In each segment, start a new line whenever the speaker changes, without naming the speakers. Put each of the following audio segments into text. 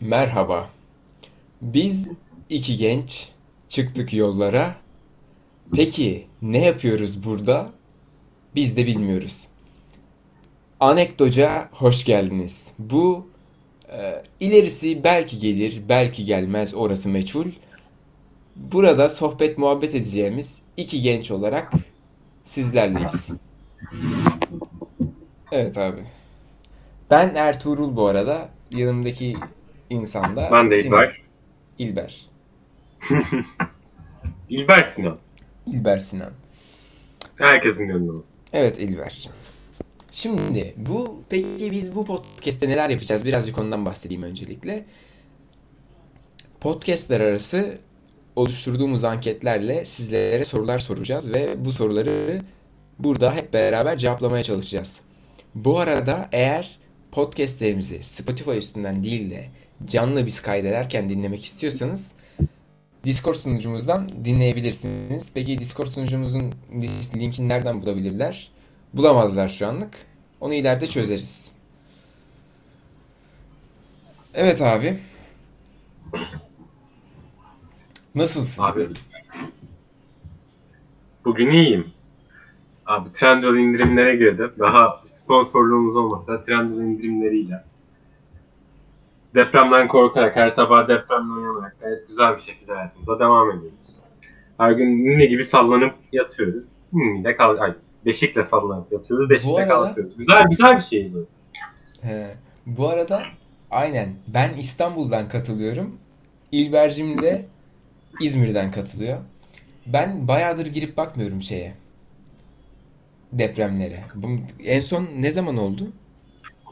Merhaba. Biz iki genç çıktık yollara. Peki ne yapıyoruz burada? Biz de bilmiyoruz. Anekdoca hoş geldiniz. Bu e, ilerisi belki gelir, belki gelmez orası meçhul. Burada sohbet muhabbet edeceğimiz iki genç olarak sizlerleyiz. Evet abi. Ben Ertuğrul bu arada. Yanımdaki insan da
Ben de
Sinan.
İlber.
İlber.
İlber Sinan.
İlber Sinan.
Herkesin gönlü olsun.
Evet İlber. Şimdi bu peki biz bu podcast'te neler yapacağız? Birazcık ondan bahsedeyim öncelikle. Podcast'ler arası oluşturduğumuz anketlerle sizlere sorular soracağız ve bu soruları burada hep beraber cevaplamaya çalışacağız. Bu arada eğer podcastlerimizi Spotify üstünden değil de canlı biz kaydederken dinlemek istiyorsanız Discord sunucumuzdan dinleyebilirsiniz. Peki Discord sunucumuzun linkini nereden bulabilirler? Bulamazlar şu anlık. Onu ileride çözeriz. Evet abi. Nasılsın?
Abi. Bugün iyiyim. Abi Trendyol indirimlere girdi. Daha sponsorluğumuz olmasa Trendyol indirimleriyle. Depremden korkarak, her sabah depremle uyanarak gayet güzel bir şekilde hayatımıza devam ediyoruz. Her gün ninni gibi sallanıp yatıyoruz. Ninni de kal ay, beşikle sallanıp yatıyoruz, beşikle
arada-
kalkıyoruz. Güzel güzel bir şey bu.
He. Bu arada aynen ben İstanbul'dan katılıyorum. İlbercim de İzmir'den katılıyor. Ben bayağıdır girip bakmıyorum şeye. Depremlere. Bu, en son ne zaman oldu?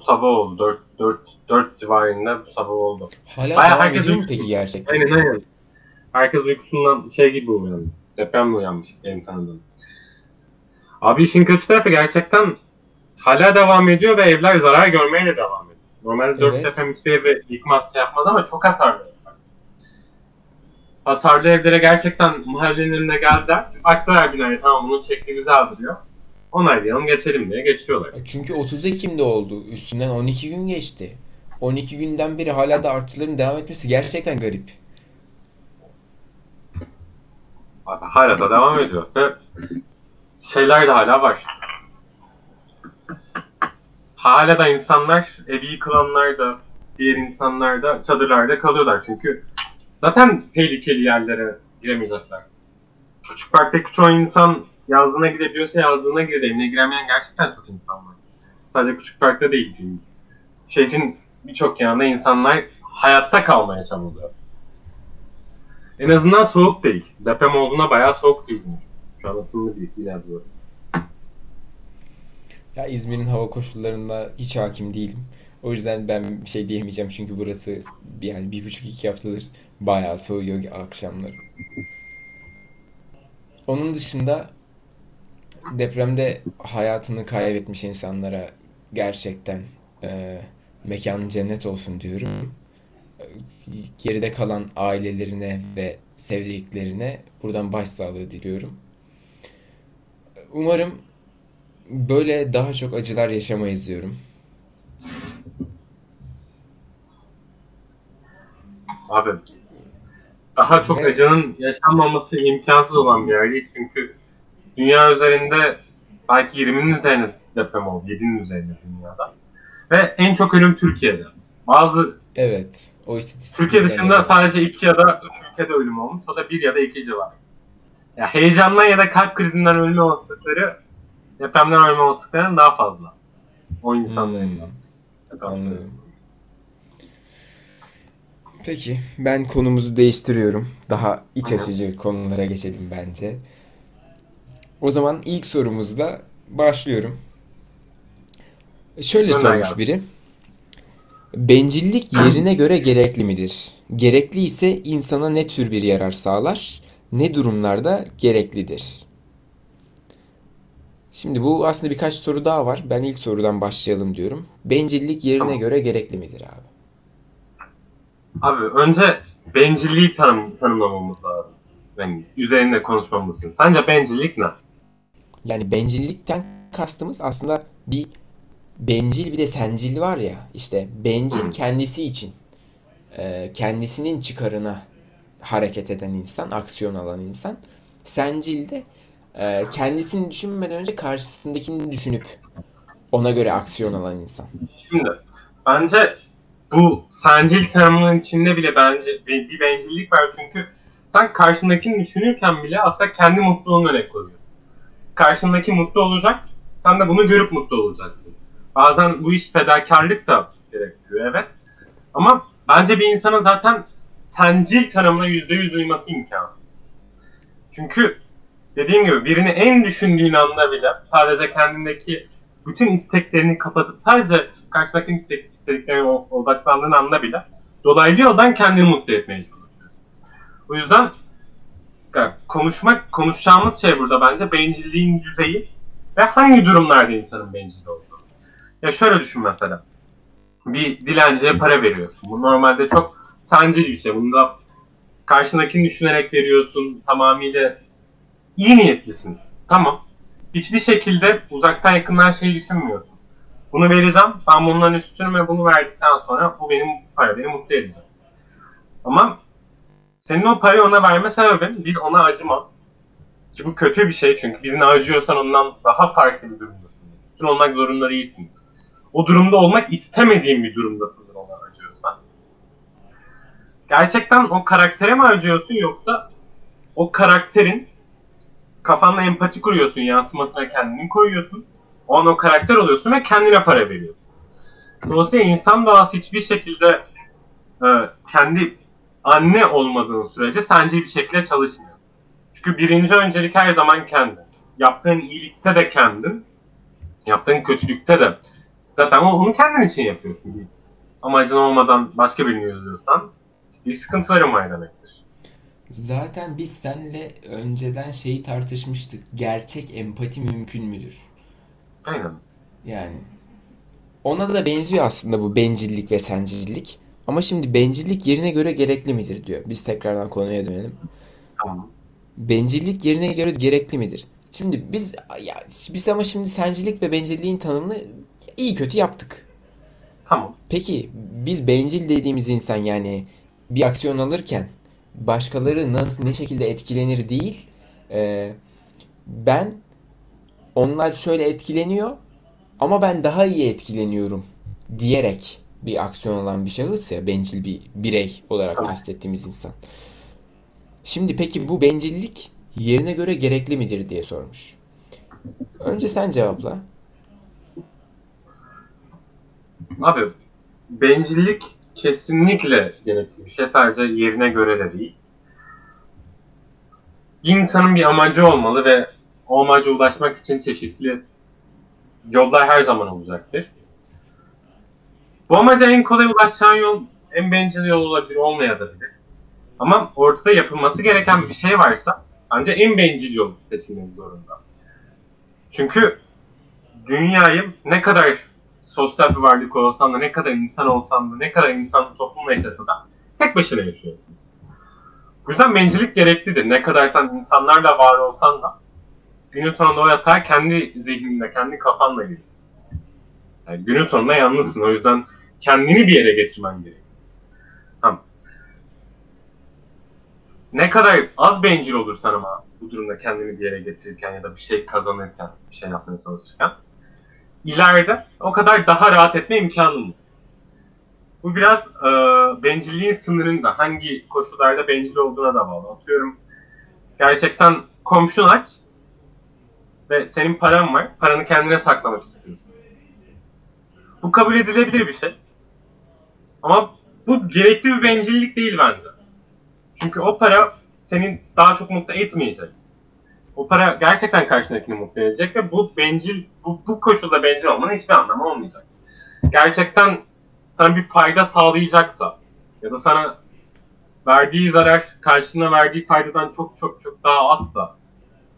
Sabah oldu. 4, 4, 4 civarında bu sabah oldu.
Hala
Bayağı
devam
herkes
ediyor mu peki gerçekten?
Aynen aynen. Herkes uykusundan şey gibi uyandı. Depremle uyanmış benim tanıdığım. Abi işin kötü tarafı gerçekten hala devam ediyor ve evler zarar görmeye de devam ediyor. Normalde 4
Evet.
deprem hiçbir evi yıkmaz şey yapmaz ama çok hasarlı. Hasarlı evlere gerçekten mahallenin önüne geldiler. Baktılar binaya tamam bunun şekli güzel duruyor. Onaylayalım geçelim diye geçiyorlar.
Çünkü 30 Ekim'de oldu. Üstünden 12 gün geçti. 12 günden beri hala da artçıların devam etmesi gerçekten garip.
Hala da devam ediyor. Ve şeyler de hala var. Hala da insanlar, evi yıkılanlar da, diğer insanlar da çadırlarda kalıyorlar. Çünkü zaten tehlikeli yerlere giremeyecekler. Küçük parktaki çoğu insan yazlığına gidebiliyorsa yazlığına giriyor. Evine giremeyen gerçekten çok insan var. Sadece küçük parkta değil. Şehrin birçok yanında insanlar hayatta kalmaya çabalıyor. En azından soğuk değil. Deprem olduğuna bayağı soğuk İzmir. Şu an ısındı bir yine bu.
Ya İzmir'in hava koşullarında hiç hakim değilim. O yüzden ben bir şey diyemeyeceğim çünkü burası yani bir buçuk iki haftadır bayağı soğuyor akşamları. Onun dışında depremde hayatını kaybetmiş insanlara gerçekten e, mekanı cennet olsun diyorum. Geride kalan ailelerine ve sevdiklerine buradan başsağlığı diliyorum. Umarım böyle daha çok acılar yaşamayız diyorum.
Abi daha çok
Ve-
acının yaşanmaması imkansız olan bir yerdeyiz. Çünkü dünya üzerinde belki 20'nin üzerinde deprem oldu. 7'nin üzerinde dünyada. Ve en çok ölüm Türkiye'de. Bazı
Evet, o
Türkiye dışında
evet.
sadece 2 ya da 3 ülkede ölüm olmuş. O da 1 ya da 2 civarı. Ya heyecandan ya da kalp krizinden ölme olasılıkları depremden ölme olasılıklarının daha fazla. O insanların
Hmm, anladım. Peki, ben konumuzu değiştiriyorum. Daha iç açıcı konulara geçelim bence. O zaman ilk sorumuzla başlıyorum. Şöyle
Gönder
sormuş
gelsin.
biri. Bencillik yerine göre gerekli midir? Gerekli ise insana ne tür bir yarar sağlar? Ne durumlarda gereklidir? Şimdi bu aslında birkaç soru daha var. Ben ilk sorudan başlayalım diyorum. Bencillik yerine
Tamam.
göre gerekli midir abi?
Abi önce bencilliği tanım, tanımlamamız lazım. Yani üzerinde konuşmamız için. Sence bencillik ne?
Yani bencillikten kastımız aslında bir bencil bir de sencil var ya. İşte bencil kendisi için e, kendisinin çıkarına hareket eden insan, aksiyon alan insan. Sencil de e, kendisini düşünmeden önce karşısındakini düşünüp ona göre aksiyon alan insan.
Şimdi bence bu sencil tanımının içinde bile bence bir bir bencillik var çünkü sen karşındakini düşünürken bile aslında kendi mutluluğunu öne koyuyorsun. Karşındaki mutlu olacak, sen de bunu görüp mutlu olacaksın. Bazen bu iş fedakarlık da gerektiriyor evet. Ama bence bir insana zaten sencil tanımına yüzde yüz uyması imkansız. Çünkü dediğim gibi birini en düşündüğün anda bile sadece kendindeki bütün isteklerini kapatıp sadece karşıdakinin istek, istediklerine odaklandığın anda bile dolaylı yoldan kendini mutlu etmeye çalışıyorsun. O yüzden yani konuşmak, konuşacağımız şey burada bence bencilliğin düzeyi ve hangi durumlarda insanın bencil olduğu. Ya şöyle düşün mesela. Bir dilenciye para veriyorsun. Bu normalde çok sancılı bir şey. Bunda karşındakini düşünerek veriyorsun. Tamamıyla iyi niyetlisin. Tamam. Hiçbir şekilde uzaktan yakından şey düşünmüyorsun. Bunu vereceğim. Ben bundan üstünüm ve bunu verdikten sonra bu benim para beni mutlu edecek. Ama senin o parayı ona verme sebebin bir ona acıma. Ki bu kötü bir şey çünkü birine acıyorsan ondan daha farklı bir durumdasın. Üstün olmak zorunda değilsin. O durumda olmak istemediğin bir durumdasındır ona acıyorsan. Gerçekten o karaktere mi acıyorsun yoksa o karakterin kafanda empati kuruyorsun, yansımasına kendini koyuyorsun. O an o karakter oluyorsun ve kendine para veriyorsun. Dolayısıyla insan doğası hiçbir şekilde e, kendi anne olmadığın sürece sence bir şekilde çalışmıyor. Çünkü birinci öncelik her zaman kendin. Yaptığın iyilikte de kendin. Yaptığın kötülükte de. Zaten onu kendin için yapıyorsun. Amacın olmadan başka birini yazıyorsan bir sıkıntıların var demektir.
Zaten biz seninle önceden şeyi tartışmıştık. Gerçek empati mümkün müdür?
Aynen.
Yani ona da benziyor aslında bu bencillik ve sencillik. Ama şimdi bencillik yerine göre gerekli midir diyor. Biz tekrardan konuya dönelim.
Tamam.
Bencillik yerine göre gerekli midir? Şimdi biz ya biz ama şimdi sencilik ve bencilliğin tanımını iyi kötü yaptık.
Tamam.
Peki biz bencil dediğimiz insan yani bir aksiyon alırken başkaları nasıl ne şekilde etkilenir değil e, ben onlar şöyle etkileniyor ama ben daha iyi etkileniyorum diyerek bir aksiyon alan bir şahıs ya bencil bir birey olarak
Tamam.
kastettiğimiz insan. Şimdi peki bu bencillik yerine göre gerekli midir diye sormuş. Önce sen cevapla.
Abi bencillik kesinlikle gerekli bir şey. Sadece yerine göre de değil. İnsanın bir amacı olmalı ve o amaca ulaşmak için çeşitli yollar her zaman olacaktır. Bu amaca en kolay ulaşacağın yol en bencil yol olabilir, olmayabilir. Ama ortada yapılması gereken bir şey varsa bence en bencil yol seçilmek zorunda. Çünkü dünyayı ne kadar sosyal bir varlık olsan da, ne kadar insan olsan da, ne kadar insan toplumla yaşasa da tek başına yaşıyorsun. Bu yüzden bencillik gereklidir. Ne kadar sen insanlarla var olsan da günün sonunda o yatağa kendi zihninde, kendi kafanla giriyorsun. Yani günün sonunda yalnızsın. O yüzden kendini bir yere getirmen gerekiyor. Tamam. Ne kadar az bencil olursan ama bu durumda kendini bir yere getirirken ya da bir şey kazanırken, bir şey yapmaya çalışırken ileride o kadar daha rahat etme imkanın. Bu biraz e, bencilliğin sınırında hangi koşullarda bencil olduğuna da bağlı. Atıyorum gerçekten komşun aç ve senin paran var. Paranı kendine saklamak istiyorsun. Bu kabul edilebilir bir şey. Ama bu gerekli bir bencillik değil bence. Çünkü o para senin daha çok mutlu etmeyecek. O para gerçekten karşındakini mutlu edecek ve bu bencil, bu, bu koşulda bencil olmanın hiçbir anlamı olmayacak. Gerçekten sana bir fayda sağlayacaksa ya da sana verdiği zarar karşılığına verdiği faydadan çok çok çok daha azsa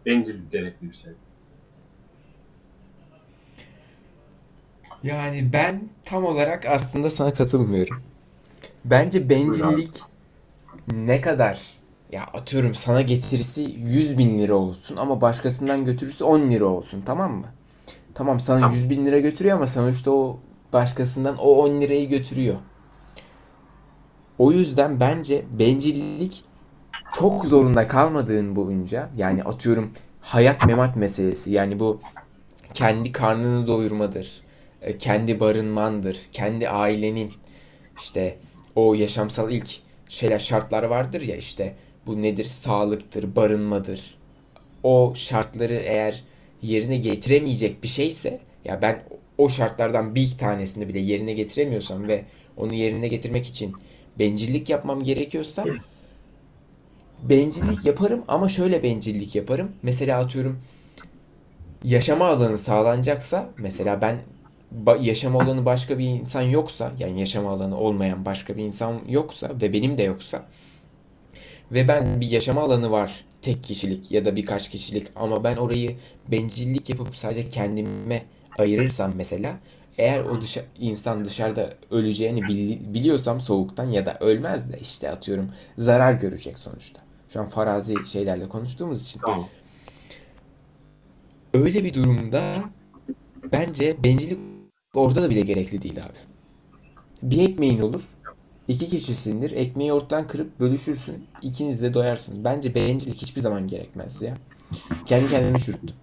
bencillik gerekli bir şey.
Yani ben tam olarak aslında sana katılmıyorum. Bence bencillik ne kadar ya atıyorum sana getirisi 100 bin lira olsun ama başkasından götürüsü 10 lira olsun tamam mı? Tamam sana
Tamam.
100 bin lira götürüyor ama sonuçta o başkasından o 10 lirayı götürüyor. O yüzden bence bencillik çok zorunda kalmadığın boyunca yani atıyorum hayat memat meselesi yani bu kendi karnını doyurmadır, kendi barınmandır, kendi ailenin işte o yaşamsal ilk şeyler şartlar vardır ya işte bu nedir? Sağlıktır, barınmadır. O şartları eğer yerine getiremeyecek bir şeyse ya ben o şartlardan bir tanesini bile yerine getiremiyorsam ve onu yerine getirmek için bencillik yapmam gerekiyorsa bencillik yaparım ama şöyle bencillik yaparım. Mesela atıyorum yaşama alanı sağlanacaksa mesela ben ba- yaşama alanı başka bir insan yoksa yani yaşama alanı olmayan başka bir insan yoksa ve benim de yoksa ve ben bir yaşama alanı var tek kişilik ya da birkaç kişilik ama ben orayı bencillik yapıp sadece kendime ayırırsam mesela eğer o dışa, insan dışarıda öleceğini bili- biliyorsam soğuktan ya da ölmez de işte atıyorum zarar görecek sonuçta. Şu an farazi şeylerle konuştuğumuz için.
Tamam.
Öyle bir durumda bence bencillik orada da bile gerekli değil abi. Bir ekmeğin olur. iki kişisindir. Ekmeği ortadan kırıp bölüşürsün. İkiniz de doyarsınız. Bence bencillik hiçbir zaman gerekmez ya. Kendi kendimi çürüttüm.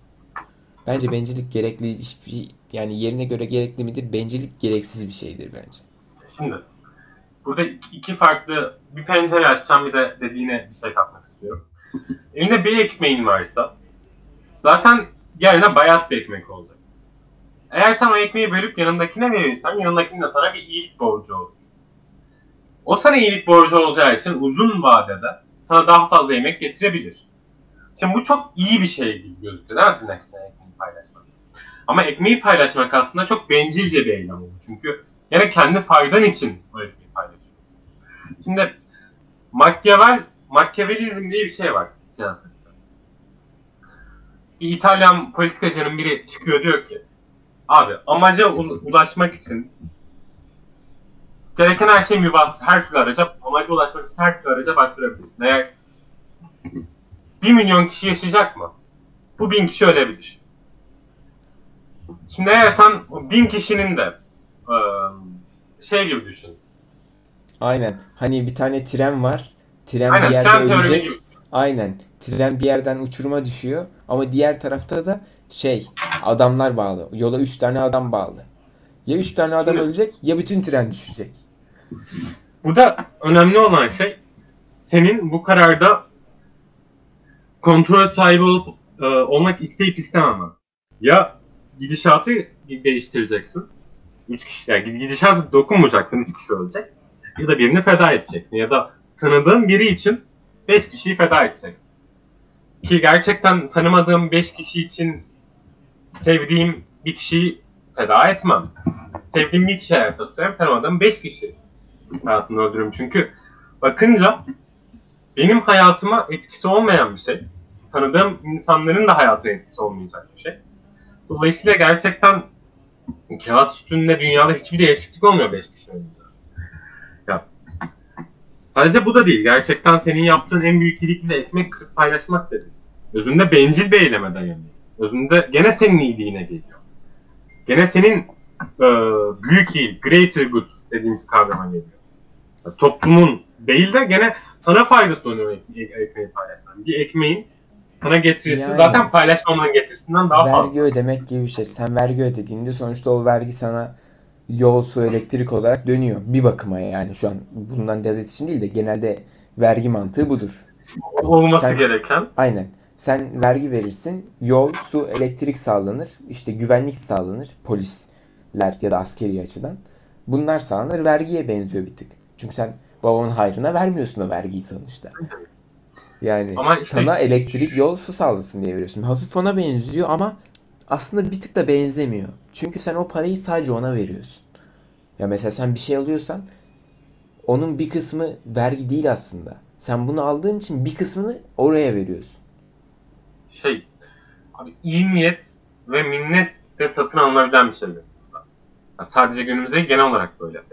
Bence bencillik gerekli hiçbir yani yerine göre gerekli midir? Bencillik gereksiz bir şeydir bence.
Şimdi burada iki farklı bir pencere açacağım bir de dediğine bir şey katmak istiyorum. Elinde bir ekmeğin varsa zaten yerine bayat bir ekmek olacak. Eğer sen o ekmeği bölüp yanındakine verirsen yanındakinin de sana bir iyilik borcu olur. O sana iyilik borcu olacağı için uzun vadede sana daha fazla yemek getirebilir. Şimdi bu çok iyi bir şey gibi gözüküyor değil mi tırnak ekmeği paylaşmak? Ama ekmeği paylaşmak aslında çok bencilce bir eylem olur. Çünkü yani kendi faydan için o ekmeği paylaşıyorsun. Şimdi Machiavel, Machiavellizm diye bir şey var siyasette. Bir İtalyan politikacının biri çıkıyor diyor ki Abi amaca ul- ulaşmak için gereken her şey mübah. Her türlü araca, amaca ulaşmak için her türlü araca başvurabilirsin. Eğer 1 milyon kişi yaşayacak mı? Bu bin kişi ölebilir. Şimdi eğer sen bin kişinin de şey gibi düşün.
Aynen. Hani bir tane tren var. Tren
Aynen
bir yerde
tren
ölecek.
gibi.
Aynen. Tren bir yerden uçuruma düşüyor ama diğer tarafta da şey adamlar bağlı. Yola 3 tane adam bağlı. Ya 3 tane adam
Şimdi-
ölecek ya bütün tren düşecek.
Burada önemli olan şey senin bu kararda kontrol sahibi olup e, olmak isteyip istememen. Ya gidişatı değiştireceksin. Üç kişi, yani gidişatı dokunmayacaksın, üç kişi ölecek. Ya da birini feda edeceksin. Ya da tanıdığın biri için beş kişiyi feda edeceksin. Ki gerçekten tanımadığım beş kişi için sevdiğim bir kişiyi feda etmem. Sevdiğim bir kişi hayatta tutarım, tanımadığım beş kişi hayatımı öldürürüm. Çünkü bakınca benim hayatıma etkisi olmayan bir şey. Tanıdığım insanların da hayatına etkisi olmayacak bir şey. Dolayısıyla gerçekten kağıt üstünde dünyada hiçbir değişiklik olmuyor 5 kişi önünde. Sadece bu da değil. Gerçekten senin yaptığın en büyük iyilik de ekmek kırıp paylaşmak dedi. Özünde bencil bir eyleme dayanıyor. Özünde gene senin iyiliğine geliyor. Gene senin e, büyük iyilik, greater good dediğimiz kavrama geliyor. Ya, toplumun değil de gene sana faydası dönüyor ek- ek- ekmeği paylaşman. Bir ekmeğin sana getirisi
Yani-
zaten paylaşmamanın getirisinden daha fazla.
Vergi ödemek gibi bir şey. Sen vergi ödediğinde sonuçta o vergi sana yol, su, elektrik olarak dönüyor. Bir bakıma yani şu an bundan devlet için değil de genelde vergi mantığı budur.
Olması
Sen-
gereken
Aynen. Sen vergi verirsin, yol, su, elektrik sağlanır, işte güvenlik sağlanır, polisler ya da askeri açıdan. Bunlar sağlanır, vergiye benziyor bir tık. Çünkü sen babamın hayrına vermiyorsun o vergiyi sonuçta. Yani
Ama işte-
sana elektrik, yol, su sağlasın diye veriyorsun. Hafif ona benziyor ama aslında bir tık da benzemiyor. Çünkü sen o parayı sadece ona veriyorsun. Ya mesela sen bir şey alıyorsan onun bir kısmı vergi değil aslında. Sen bunu aldığın için bir kısmını oraya veriyorsun.
Şey abi iyi niyet ve minnet de satın alınabilen bir şey. Ya sadece günümüzde genel olarak böyle.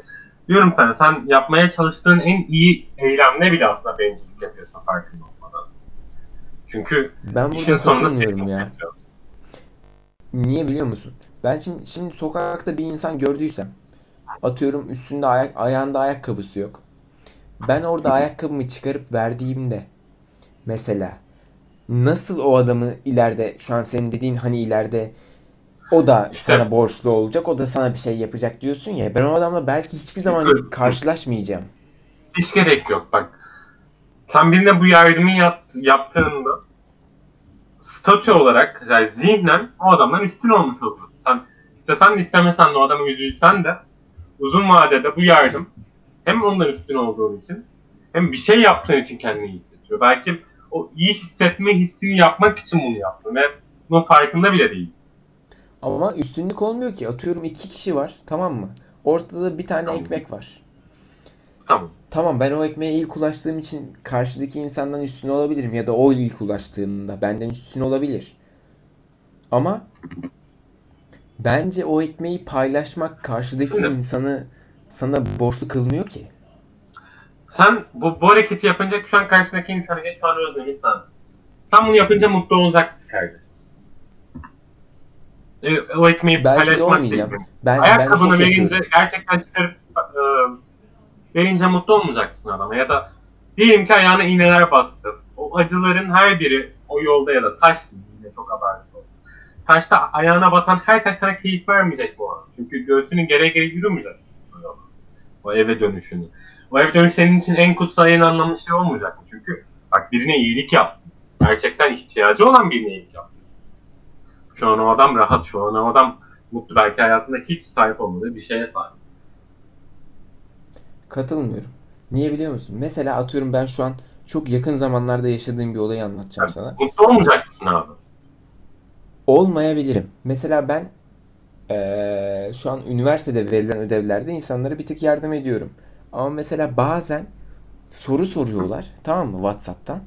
Diyorum sana sen yapmaya çalıştığın en iyi eylemde bile aslında bencillik yapıyorsun farkında olmadan. Çünkü
Ben
işin
burada
sonunda
katılmıyorum ya.
yapıyor.
Niye biliyor musun? Ben şimdi, şimdi sokakta bir insan gördüysem atıyorum üstünde ayak, ayağında ayakkabısı yok Ben orada ayakkabımı çıkarıp verdiğimde mesela nasıl o adamı ileride şu an senin dediğin hani ileride o da
İşte-
sana borçlu olacak, o da sana bir şey yapacak diyorsun ya. Ben o adamla belki hiçbir zaman karşılaşmayacağım.
Hiç gerek yok bak. Sen birine bu yardımı yap, yaptığında statü olarak yani zihnen o adamdan üstün olmuş oluyorsun. Sen istesen de istemesen de o adamı üzülsen de uzun vadede bu yardım hem ondan üstün olduğun için hem bir şey yaptığın için kendini iyi hissediyor. Belki o iyi hissetme hissini yapmak için bunu yaptın ve bunun farkında bile değilsin.
Ama üstünlük olmuyor ki. Atıyorum iki kişi var, tamam mı? Ortada bir tane
Tamam.
ekmek var.
Tamam.
Tamam ben o ekmeğe ilk ulaştığım için karşıdaki insandan üstün olabilirim ya da o ilk ulaştığında benden üstün olabilir. Ama bence o ekmeği paylaşmak karşıdaki insanı sana borçlu kılmıyor ki.
Sen bu, bu hareketi yapınca şu an karşındaki insanı geç şu an özlemiş sensin. Sen bunu yapınca mutlu olacak mısın kardeş? E, o ekmeği
Belki de
paylaşmak
olmayacağım.
değil.
Ben ben
Ayakkabını
çok
verince
yapıyorum.
gerçekten çıkarıp e, verince mutlu olmayacak mısın adama? Ya da diyelim ki ayağına iğneler battı. O acıların her biri o yolda ya da taş yine çok abartı oldu. Taşta ayağına batan her taş sana keyif vermeyecek bu arada. Çünkü göğsünün gere gere yürümeyecek yolda? O eve dönüşünü. O eve dönüş senin için en kutsal en anlamlı şey olmayacak mı? Çünkü bak birine iyilik yaptın. Gerçekten ihtiyacı olan birine iyilik yaptın. Şu an o adam rahat, şu an o adam mutlu. Belki hayatında hiç sahip olmadığı bir şeye sahip.
Katılmıyorum. Niye biliyor musun? Mesela atıyorum ben şu an çok yakın zamanlarda yaşadığım bir olayı anlatacağım sana.
Mutlu olmayacak mısın abi?
Olmayabilirim. Mesela ben eee, şu an üniversitede verilen ödevlerde insanlara bir tık yardım ediyorum. Ama mesela bazen soru soruyorlar tamam mı WhatsApp'tan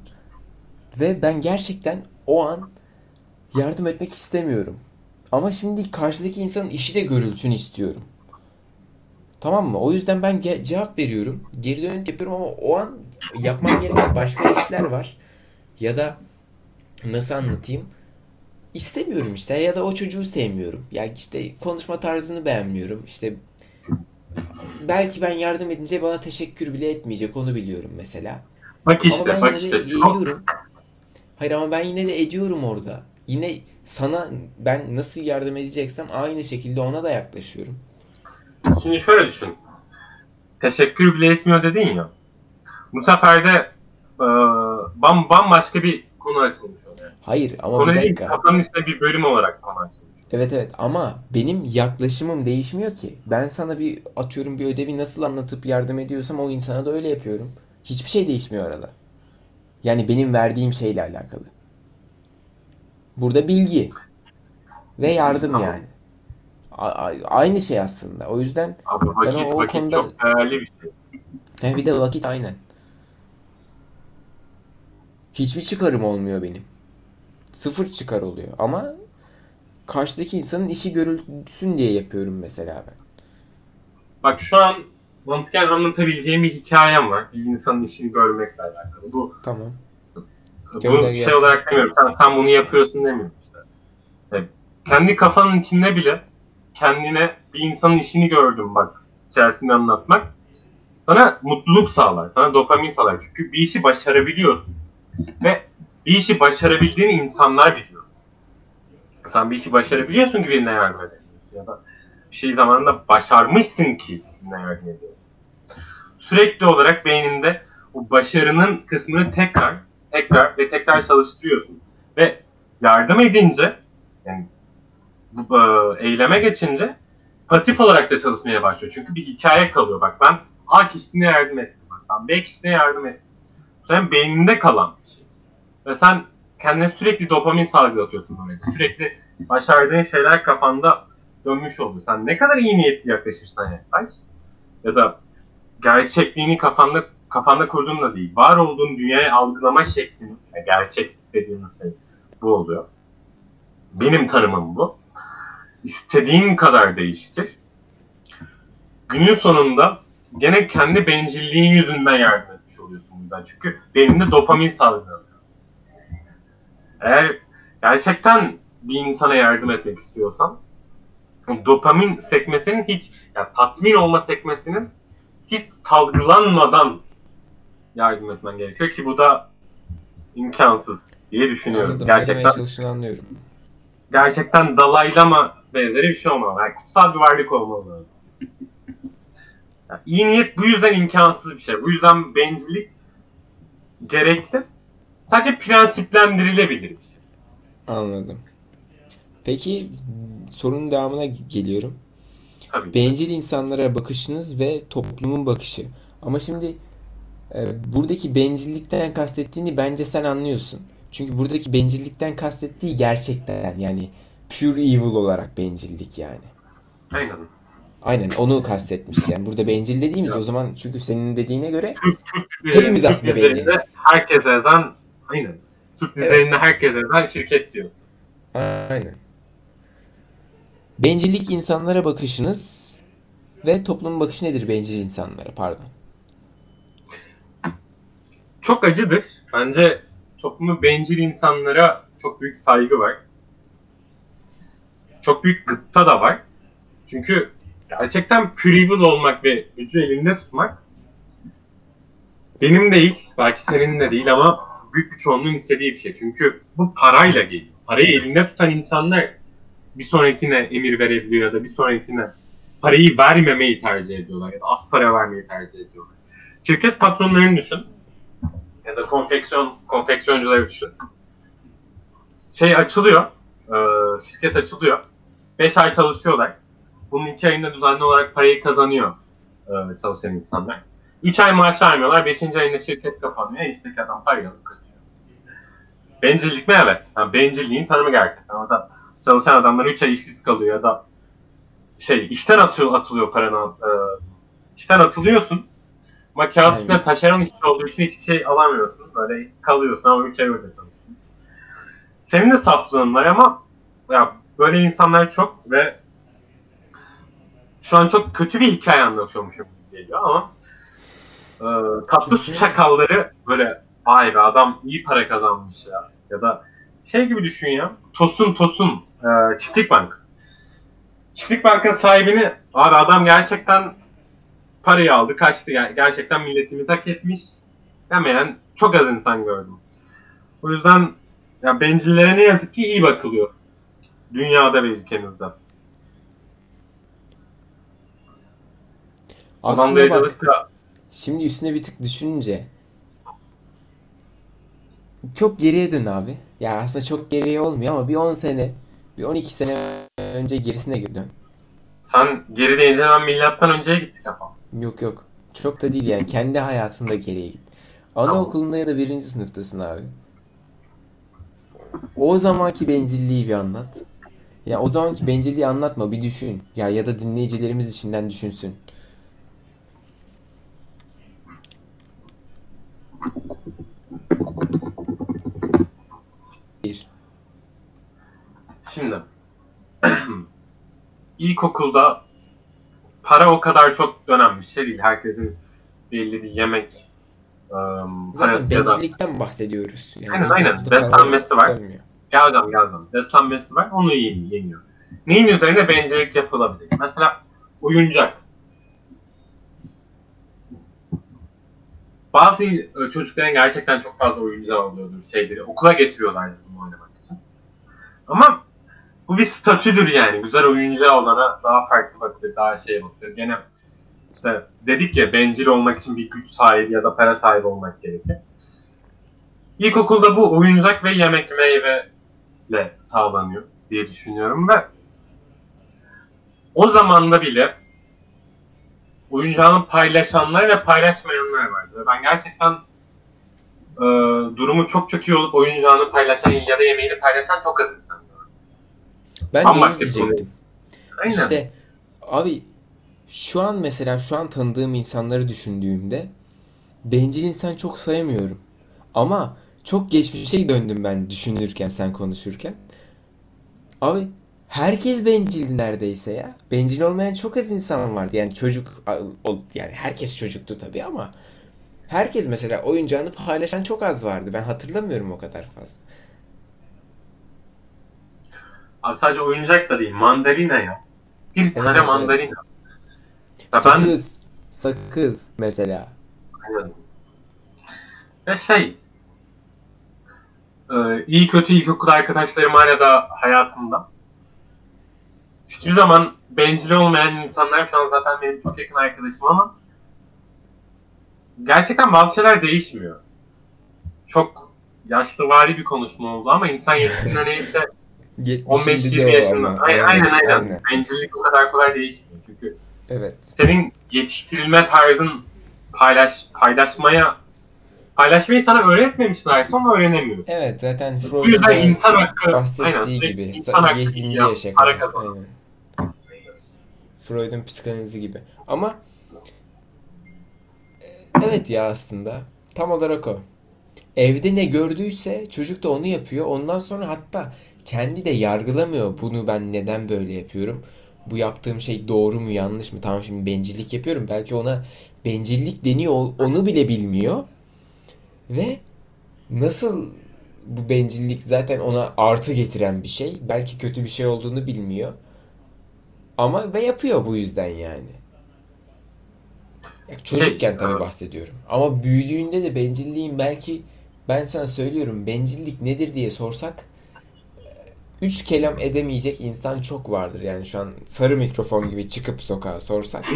ve ben gerçekten o an yardım etmek istemiyorum. Ama şimdi karşıdaki insanın işi de görülsün istiyorum. Tamam mı? O yüzden ben ge- cevap veriyorum. Geri dönüt yapıyorum ama o an yapmam gereken başka işler var. Ya da nasıl anlatayım? İstemiyorum işte ya da o çocuğu sevmiyorum. Ya işte konuşma tarzını beğenmiyorum. İşte belki ben yardım edince bana teşekkür bile etmeyecek onu biliyorum mesela.
Bak
Ama
işte,
ben
bak
yine de
işte. Çok,
ediyorum. Hayır ama ben yine de ediyorum orada. Yine sana ben nasıl yardım edeceksem aynı şekilde ona da yaklaşıyorum.
şimdi şöyle düşün. Teşekkür bile etmiyor dedin ya. Bu sefer de e, bam, bambaşka bir konu açılmış oluyor.
Hayır ama
Konu
bir
değil,
dakika.
kafanın içinde bir bölüm olarak konu açılmış.
Evet evet ama benim yaklaşımım değişmiyor ki. Ben sana bir atıyorum bir ödevi nasıl anlatıp yardım ediyorsam o insana da öyle yapıyorum. Hiçbir şey değişmiyor arada. Yani benim verdiğim şeyle alakalı. Burada bilgi ve yardım
Tamam.
yani. A- a- aynı şey aslında. O yüzden
Abi vakit,
Ben o-
vakit
konuda-
çok değerli bir şey.
he bir de vakit aynen. Hiçbir çıkarım olmuyor benim. Sıfır çıkar oluyor ama karşıdaki insanın işi görülsün diye yapıyorum mesela ben.
Bak şu an mantıken anlatabileceğim bir hikayem var. Bir insanın işini görmekle alakalı. Bu
Tamam.
Bu
Gönder
şey olarak demiyorum. Sen, sen bunu yapıyorsun demiyorum işte. Yani kendi kafanın içinde bile kendine bir insanın işini gördüm bak. Hikayesini anlatmak. Sana mutluluk sağlar. Sana dopamin sağlar. Çünkü bir işi başarabiliyorsun. Ve bir işi başarabildiğini insanlar biliyor. Sen bir işi başarabiliyorsun ki birine yardım edebiliyorsun. Ya da bir şey zamanında başarmışsın ki birine yardım ediyorsun. Sürekli olarak beyninde o başarının kısmını tekrar tekrar ve tekrar çalıştırıyorsun. Ve yardım edince yani bu e, eyleme geçince pasif olarak da çalışmaya başlıyor. Çünkü bir hikaye kalıyor. Bak ben A kişisine yardım ettim. Bak ben B kişisine yardım ettim. Senin beyninde kalan bir şey. Ve sen kendine sürekli dopamin salgılatıyorsun böyle. Sürekli başardığın şeyler kafanda dönmüş oluyor. Sen ne kadar iyi niyetli yaklaşırsan yaklaş ya da gerçekliğini kafanda kafanda kurduğun da değil. Var olduğun dünyayı algılama şeklini, yani gerçek dediğimiz şey bu oluyor. Benim tanımım bu. İstediğin kadar değiştir. Günün sonunda gene kendi bencilliğin yüzünden yardım etmiş oluyorsun bundan. Çünkü beyninde dopamin salgılanıyor. Eğer gerçekten bir insana yardım etmek istiyorsan dopamin sekmesinin hiç, yani tatmin olma sekmesinin hiç salgılanmadan yardım etmen gerekiyor ki bu da imkansız diye düşünüyorum.
Anladım.
Gerçekten
çalıştığını anlıyorum.
gerçekten dalaylama benzeri bir şey olmalı. Yani kutsal bir varlık olmalı lazım. Yani iyi niyet bu yüzden imkansız bir şey. Bu yüzden bencillik gerekli. Sadece prensiplendirilebilir bir şey.
Anladım. Peki sorunun devamına geliyorum.
Tabii.
Bencil insanlara bakışınız ve toplumun bakışı. Ama şimdi e, buradaki bencillikten kastettiğini bence sen anlıyorsun. Çünkü buradaki bencillikten kastettiği gerçekten yani pure evil olarak bencillik yani.
Aynen.
Aynen onu kastetmiş yani. Burada bencil dediğimiz o zaman çünkü senin dediğine göre Hepimiz aslında benciliz.
Herkes ezen, aynen. Türk dizilerinde herkes ezen şirket CEO.
aynen. Bencillik insanlara bakışınız ve toplumun bakışı nedir bencil insanlara pardon.
Çok acıdır. Bence toplumu bencil insanlara çok büyük saygı var. Çok büyük gıpta da var. Çünkü gerçekten evil olmak ve gücü elinde tutmak benim değil, belki senin de değil ama büyük bir çoğunluğun istediği bir şey. Çünkü bu parayla geliyor. Parayı elinde tutan insanlar bir sonrakine emir verebiliyor ya da bir sonrakine parayı vermemeyi tercih ediyorlar ya da az para vermeyi tercih ediyorlar. Şirket patronlarını düşün ya da konfeksiyon konfeksiyoncuları düşün. Şey açılıyor, e, şirket açılıyor. 5 ay çalışıyorlar. Bunun 2 ayında düzenli olarak parayı kazanıyor e, çalışan insanlar. 3 ay maaş vermiyorlar, 5. ayında şirket kapanıyor. İstek adam parayı alıp kaçıyor. Bencillik mi? Evet. Yani bencilliğin tanımı gerçekten. Orada çalışan adamlar 3 ay işsiz kalıyor ya da şey işten atıyor, atılıyor paranı. E, işten atılıyorsun. Ama kağıt üstünde taşeron işçi olduğu için hiçbir şey alamıyorsun. Böyle kalıyorsun ama 3 ay orada çalıştın. Senin de saflığın var ama ya böyle insanlar çok ve şu an çok kötü bir hikaye anlatıyormuşum geliyor ama e, tatlı su çakalları böyle vay be adam iyi para kazanmış ya ya da şey gibi düşün ya Tosun Tosun e, Çiftlik Bank Çiftlik Bank'ın sahibini abi adam gerçekten parayı aldı kaçtı Ger- gerçekten milletimiz hak etmiş demeyen çok az insan gördüm. O yüzden ya bencillere ne yazık ki iyi bakılıyor. Dünyada ve ülkemizde.
Aslında bak
da
Şimdi üstüne bir tık düşününce çok geriye dön abi. Ya aslında çok geriye olmuyor ama bir 10 sene, bir 12 sene önce gerisine dön.
sen geri deyince ben milattan önceye gitti kafam.
Yok yok. Çok da değil yani. Kendi hayatında geriye git. Anaokulunda ya da birinci sınıftasın abi. O zamanki bencilliği bir anlat. Ya o zamanki bencilliği anlatma bir düşün. Ya ya da dinleyicilerimiz içinden düşünsün. Bir.
Şimdi ilkokulda para o kadar çok dönen bir şey değil. Herkesin belli bir yemek ım,
Zaten
ya da
bencillikten bahsediyoruz. Yani
Aynen, aynen. Beslenmesi var.
dönmüyor.
Geleceğim geleceğim. Beslenmesi var. Onu yeniyor. Neyin üzerine bencillik yapılabilir? Mesela oyuncak. Bazı e, çocukların gerçekten çok fazla oyuncağı oluyordur şeyleri. Okula getiriyorlar bunu oynamak için. Ama bu bir statüdür yani. Güzel oyuncağı olana daha farklı bakılır, daha şey bakılır. Gene işte dedik ya bencil olmak için bir güç sahibi ya da para sahibi olmak gerekir. İlkokulda bu oyuncak ve yemek meyveyle sağlanıyor diye düşünüyorum ve o zamanda bile oyuncağını paylaşanlar ve ben gerçekten e, durumu çok çok iyi olup oyuncağını paylaşan ya da yemeğini paylaşan çok az insan.
Ben de
Bambaşka bir
diyecektim.
Aynen.
İşte abi şu an mesela şu an tanıdığım insanları düşündüğümde bencil insan çok sayamıyorum. Ama çok geçmişe döndüm ben düşünürken sen konuşurken. Abi herkes bencildi neredeyse ya. Bencil olmayan çok az insan vardı. Yani çocuk yani herkes çocuktu tabii ama herkes mesela oyuncağını paylaşan çok az vardı. Ben hatırlamıyorum o kadar fazla.
Abi sadece oyuncak da değil, mandalina ya. Bir tane
evet, evet.
mandalina. Ya ben
Sakız, sakız mesela.
Aynen. Ya şey, e, iyi kötü ilkokul arkadaşlarım hala da hayatımda. Hiçbir zaman bencil olmayan insanlar şu an zaten benim çok yakın arkadaşım ama gerçekten bazı şeyler değişmiyor. Çok yaşlıvari bir konuşma oldu ama insan yetiştiğinde neyse 15-20
de o
yaşında. Aynen, aynen, aynen.
aynen.
Bencillik o kadar kolay değişmiyor. Çünkü
Evet.
senin yetiştirilme tarzın paylaş paylaşmaya paylaşmayı sana öğretmemişlerse onu öğrenemiyorsun.
Evet zaten Freud'un
insan hakkı
bahsettiği
aynen,
gibi
insan hakkı
7.
yiyen,
yaşa kadar. Freud'un psikanalizi gibi. Ama evet ya aslında tam olarak o. Evde ne gördüyse çocuk da onu yapıyor. Ondan sonra hatta kendi de yargılamıyor. Bunu ben neden böyle yapıyorum? Bu yaptığım şey doğru mu yanlış mı? Tamam şimdi bencillik yapıyorum. Belki ona bencillik deniyor. Onu bile bilmiyor. Ve nasıl bu bencillik zaten ona artı getiren bir şey. Belki kötü bir şey olduğunu bilmiyor. Ama ve yapıyor bu yüzden yani. Ya çocukken tabii bahsediyorum. Ama büyüdüğünde de bencilliğin belki ben sana söylüyorum bencillik nedir diye sorsak üç kelam edemeyecek insan çok vardır. Yani şu an sarı mikrofon gibi çıkıp sokağa sorsak.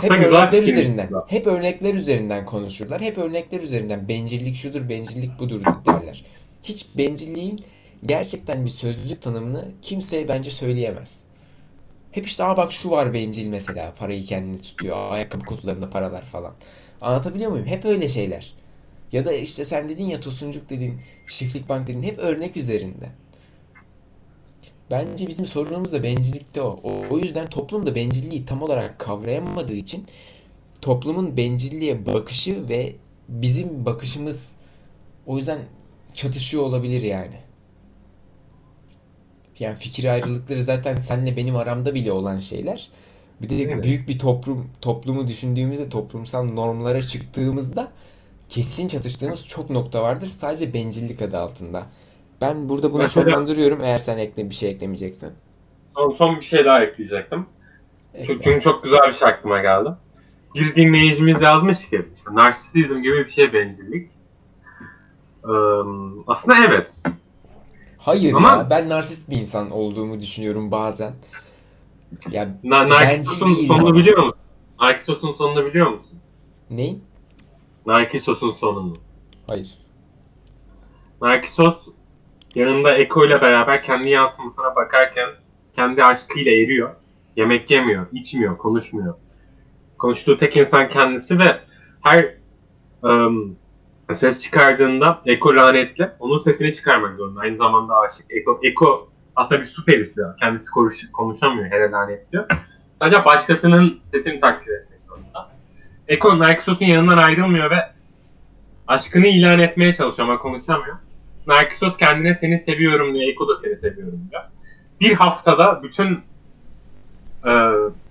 Hep
Aslında güzel
örnekler üzerinden. Hep örnekler üzerinden konuşurlar. Hep örnekler üzerinden bencillik şudur, bencillik budur derler. Hiç bencilliğin gerçekten bir sözlük tanımını kimseye bence söyleyemez. Hep işte aa bak şu var bencil mesela. Parayı kendine tutuyor. Ayakkabı kutularında paralar falan. Anlatabiliyor muyum? Hep öyle şeyler. Ya da işte sen dedin ya tosuncuk dedin, çiftlik bank dedin. Hep örnek üzerinden. Bence bizim sorunumuz da bencillikte. O, o yüzden toplum da bencilliği tam olarak kavrayamadığı için toplumun bencilliğe bakışı ve bizim bakışımız o yüzden çatışıyor olabilir yani. Yani fikir ayrılıkları zaten senle benim aramda bile olan şeyler. Bir de
Evet.
büyük bir toplum toplumu düşündüğümüzde toplumsal normlara çıktığımızda kesin çatıştığımız çok nokta vardır. Sadece bencillik adı altında. Ben burada bunu
Mesela-
sonlandırıyorum eğer sen ekle bir şey eklemeyeceksen.
Son, son bir şey daha ekleyecektim.
Ekle.
Çünkü, çünkü çok güzel bir şey aklıma geldi. Bir dinleyicimiz yazmış ki işte narsisizm gibi bir şey bencillik. Ee, aslında evet.
Hayır
Ama-
ya ben narsist bir insan olduğumu düşünüyorum bazen. Ya
Na Narkisos'un sonunu
ama.
biliyor musun? Narkisos'un sonunu biliyor musun?
neyin?
Narkisos'un sonunu.
Hayır.
Narkisos yanında Eko ile beraber kendi yansımasına bakarken kendi aşkıyla eriyor. Yemek yemiyor, içmiyor, konuşmuyor. Konuştuğu tek insan kendisi ve her ses çıkardığında Eko lanetli. Onun sesini çıkarmak zorunda. Aynı zamanda aşık. Eko, Eko aslında bir su perisi. Kendisi konuş, konuşamıyor. Hele lanetliyor. Sadece başkasının sesini takdir etmek zorunda. Eko Narkisos'un yanından ayrılmıyor ve aşkını ilan etmeye çalışıyor ama konuşamıyor. Narkisos kendine seni seviyorum diyor. Eko da seni seviyorum diyor. Bir haftada bütün e,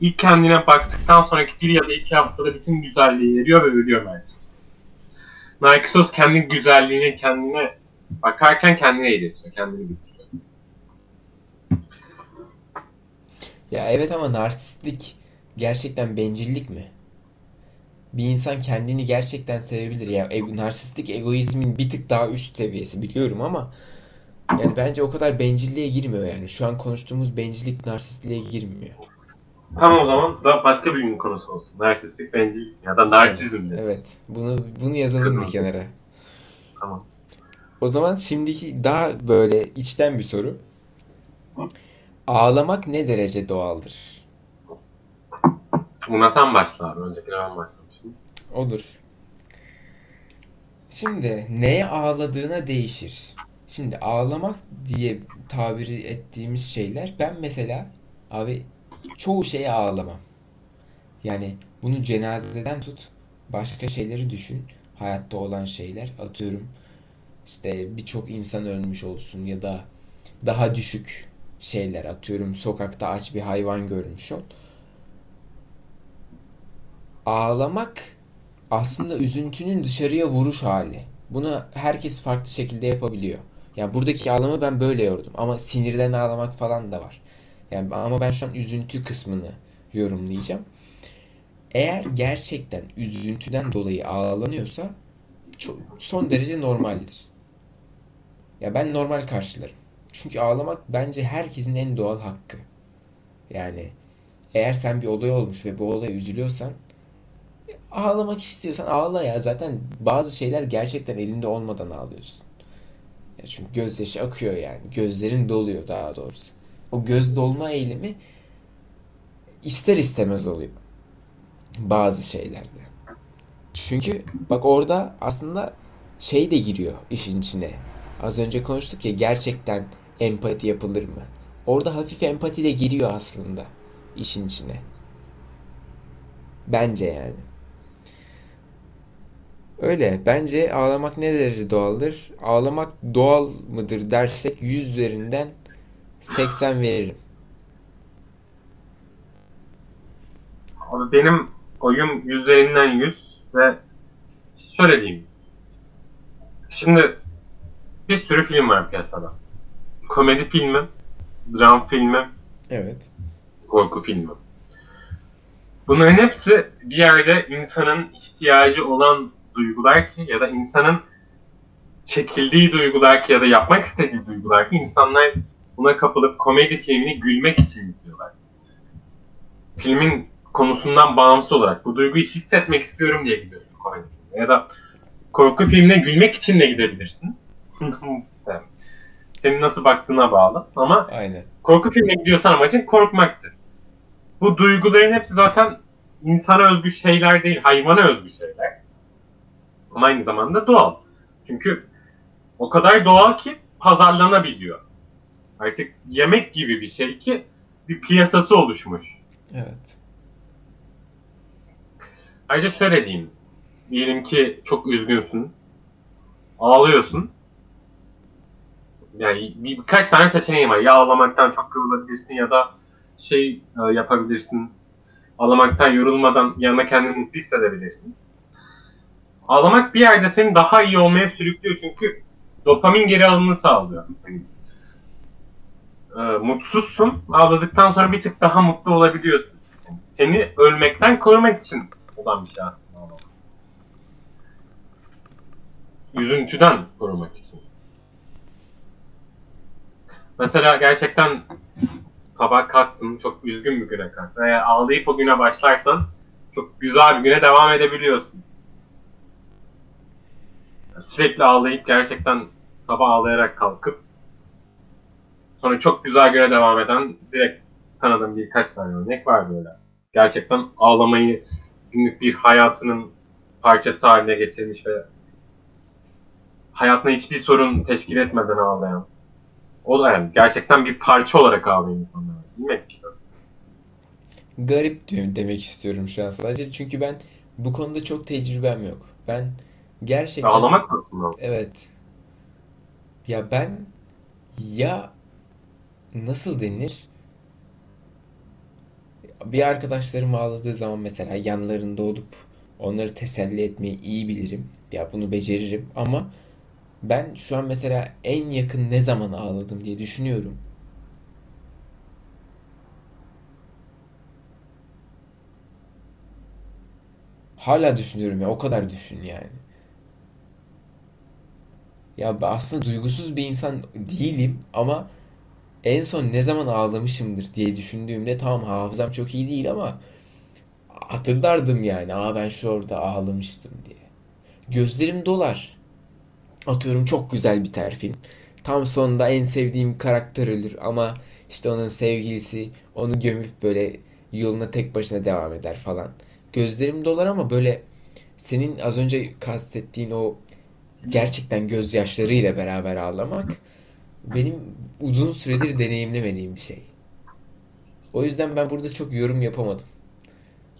ilk kendine baktıktan sonraki bir ya da iki haftada bütün güzelliği eriyor ve ölüyor Narkisos. Narkisos kendi güzelliğine kendine bakarken kendine eğletiyor. Kendini bitiriyor.
Ya evet ama narsistlik gerçekten bencillik mi? Bir insan kendini gerçekten sevebilir. Ya ego, narsistlik egoizmin bir tık daha üst seviyesi biliyorum ama yani bence o kadar bencilliğe girmiyor yani. Şu an konuştuğumuz bencillik narsistliğe girmiyor.
Tamam o zaman da başka bir gün konusu olsun. Narsistik, bencillik ya da narsizm de.
Evet. Bunu bunu yazalım bir kenara.
Tamam.
O zaman şimdiki daha böyle içten bir soru. Ağlamak ne derece doğaldır?
Buna sen başla abi. Öncekine ben başlamıştım.
Olur. Şimdi neye ağladığına değişir. Şimdi ağlamak diye tabiri ettiğimiz şeyler ben mesela abi çoğu şeye ağlamam. Yani bunu cenazeden tut başka şeyleri düşün. Hayatta olan şeyler atıyorum işte birçok insan ölmüş olsun ya da daha düşük şeyler atıyorum sokakta aç bir hayvan görmüş ol. Ağlamak aslında üzüntünün dışarıya vuruş hali. Bunu herkes farklı şekilde yapabiliyor. Yani buradaki ağlamı ben böyle yordum. Ama sinirden ağlamak falan da var. Yani ama ben şu an üzüntü kısmını yorumlayacağım. Eğer gerçekten üzüntüden dolayı ağlanıyorsa çok, son derece normaldir. Ya ben normal karşılarım. Çünkü ağlamak bence herkesin en doğal hakkı. Yani eğer sen bir olay olmuş ve bu olaya üzülüyorsan ağlamak istiyorsan ağla ya. Zaten bazı şeyler gerçekten elinde olmadan ağlıyorsun. Ya çünkü gözyaşı akıyor yani. Gözlerin doluyor daha doğrusu. O göz dolma eğilimi ister istemez oluyor. Bazı şeylerde. Çünkü bak orada aslında şey de giriyor işin içine. Az önce konuştuk ya gerçekten empati yapılır mı? Orada hafif empati de giriyor aslında işin içine. Bence yani. Öyle. Bence ağlamak ne derece doğaldır? Ağlamak doğal mıdır dersek 100 üzerinden 80 veririm.
Abi benim oyum yüzlerinden yüz ve şöyle diyeyim. Şimdi bir sürü film var piyasada. Komedi filmi, dram filmi,
Evet.
korku filmi. Bunların hepsi bir yerde insanın ihtiyacı olan duygular ki ya da insanın çekildiği duygular ki ya da yapmak istediği duygular ki insanlar buna kapılıp komedi filmini gülmek için izliyorlar. Filmin konusundan bağımsız olarak bu duyguyu hissetmek istiyorum diye gidiyorsun komedi filmine. Ya da korku filmine gülmek için de gidebilirsin. Senin nasıl baktığına bağlı ama
Aynen.
korku filmine gidiyorsan amacın korkmaktır. Bu duyguların hepsi zaten insana özgü şeyler değil, hayvana özgü şeyler. Ama aynı zamanda doğal. Çünkü o kadar doğal ki pazarlanabiliyor. Artık yemek gibi bir şey ki bir piyasası oluşmuş.
Evet.
Ayrıca şöyle diyeyim. Diyelim ki çok üzgünsün. Ağlıyorsun. Yani bir, birkaç tane seçeneğim var. Ya ağlamaktan çok yorulabilirsin ya da şey e, yapabilirsin. Ağlamaktan yorulmadan yanına kendini mutlu hissedebilirsin. Ağlamak bir yerde seni daha iyi olmaya sürüklüyor çünkü dopamin geri alımını sağlıyor. Hani, e, mutsuzsun. Ağladıktan sonra bir tık daha mutlu olabiliyorsun. Yani seni ölmekten korumak için olan bir şey aslında ağlamak. Üzüntüden korumak için. Mesela gerçekten sabah kalktın, çok üzgün bir güne kalktın. Eğer ağlayıp o güne başlarsan çok güzel bir güne devam edebiliyorsun. Sürekli ağlayıp gerçekten sabah ağlayarak kalkıp sonra çok güzel güne devam eden direkt tanıdığım birkaç tane örnek var böyle. Gerçekten ağlamayı günlük bir hayatının parçası haline getirmiş ve hayatına hiçbir sorun teşkil etmeden ağlayan. O da yani gerçekten bir parça olarak ağlayan insanlar. Bilmek ki.
Garip diyorum demek istiyorum şu an sadece. Çünkü ben bu konuda çok tecrübem yok. Ben gerçekten
Ağlamak konusunda.
Evet. Ya ben ya nasıl denir? Bir arkadaşlarım ağladığı zaman mesela yanlarında olup onları teselli etmeyi iyi bilirim. Ya bunu beceririm ama ben şu an mesela en yakın ne zaman ağladım diye düşünüyorum. Hala düşünüyorum ya o kadar düşün yani. Ya aslında duygusuz bir insan değilim ama en son ne zaman ağlamışımdır diye düşündüğümde tamam hafızam çok iyi değil ama hatırlardım yani. Aa ben şu orada ağlamıştım diye. Gözlerim dolar. Atıyorum çok güzel biter film. Tam sonunda en sevdiğim karakter ölür ama işte onun sevgilisi onu gömüp böyle yoluna tek başına devam eder falan. Gözlerim dolar ama böyle senin az önce kastettiğin o gerçekten gözyaşlarıyla beraber ağlamak benim uzun süredir deneyimlemediğim bir şey. O yüzden ben burada çok yorum yapamadım.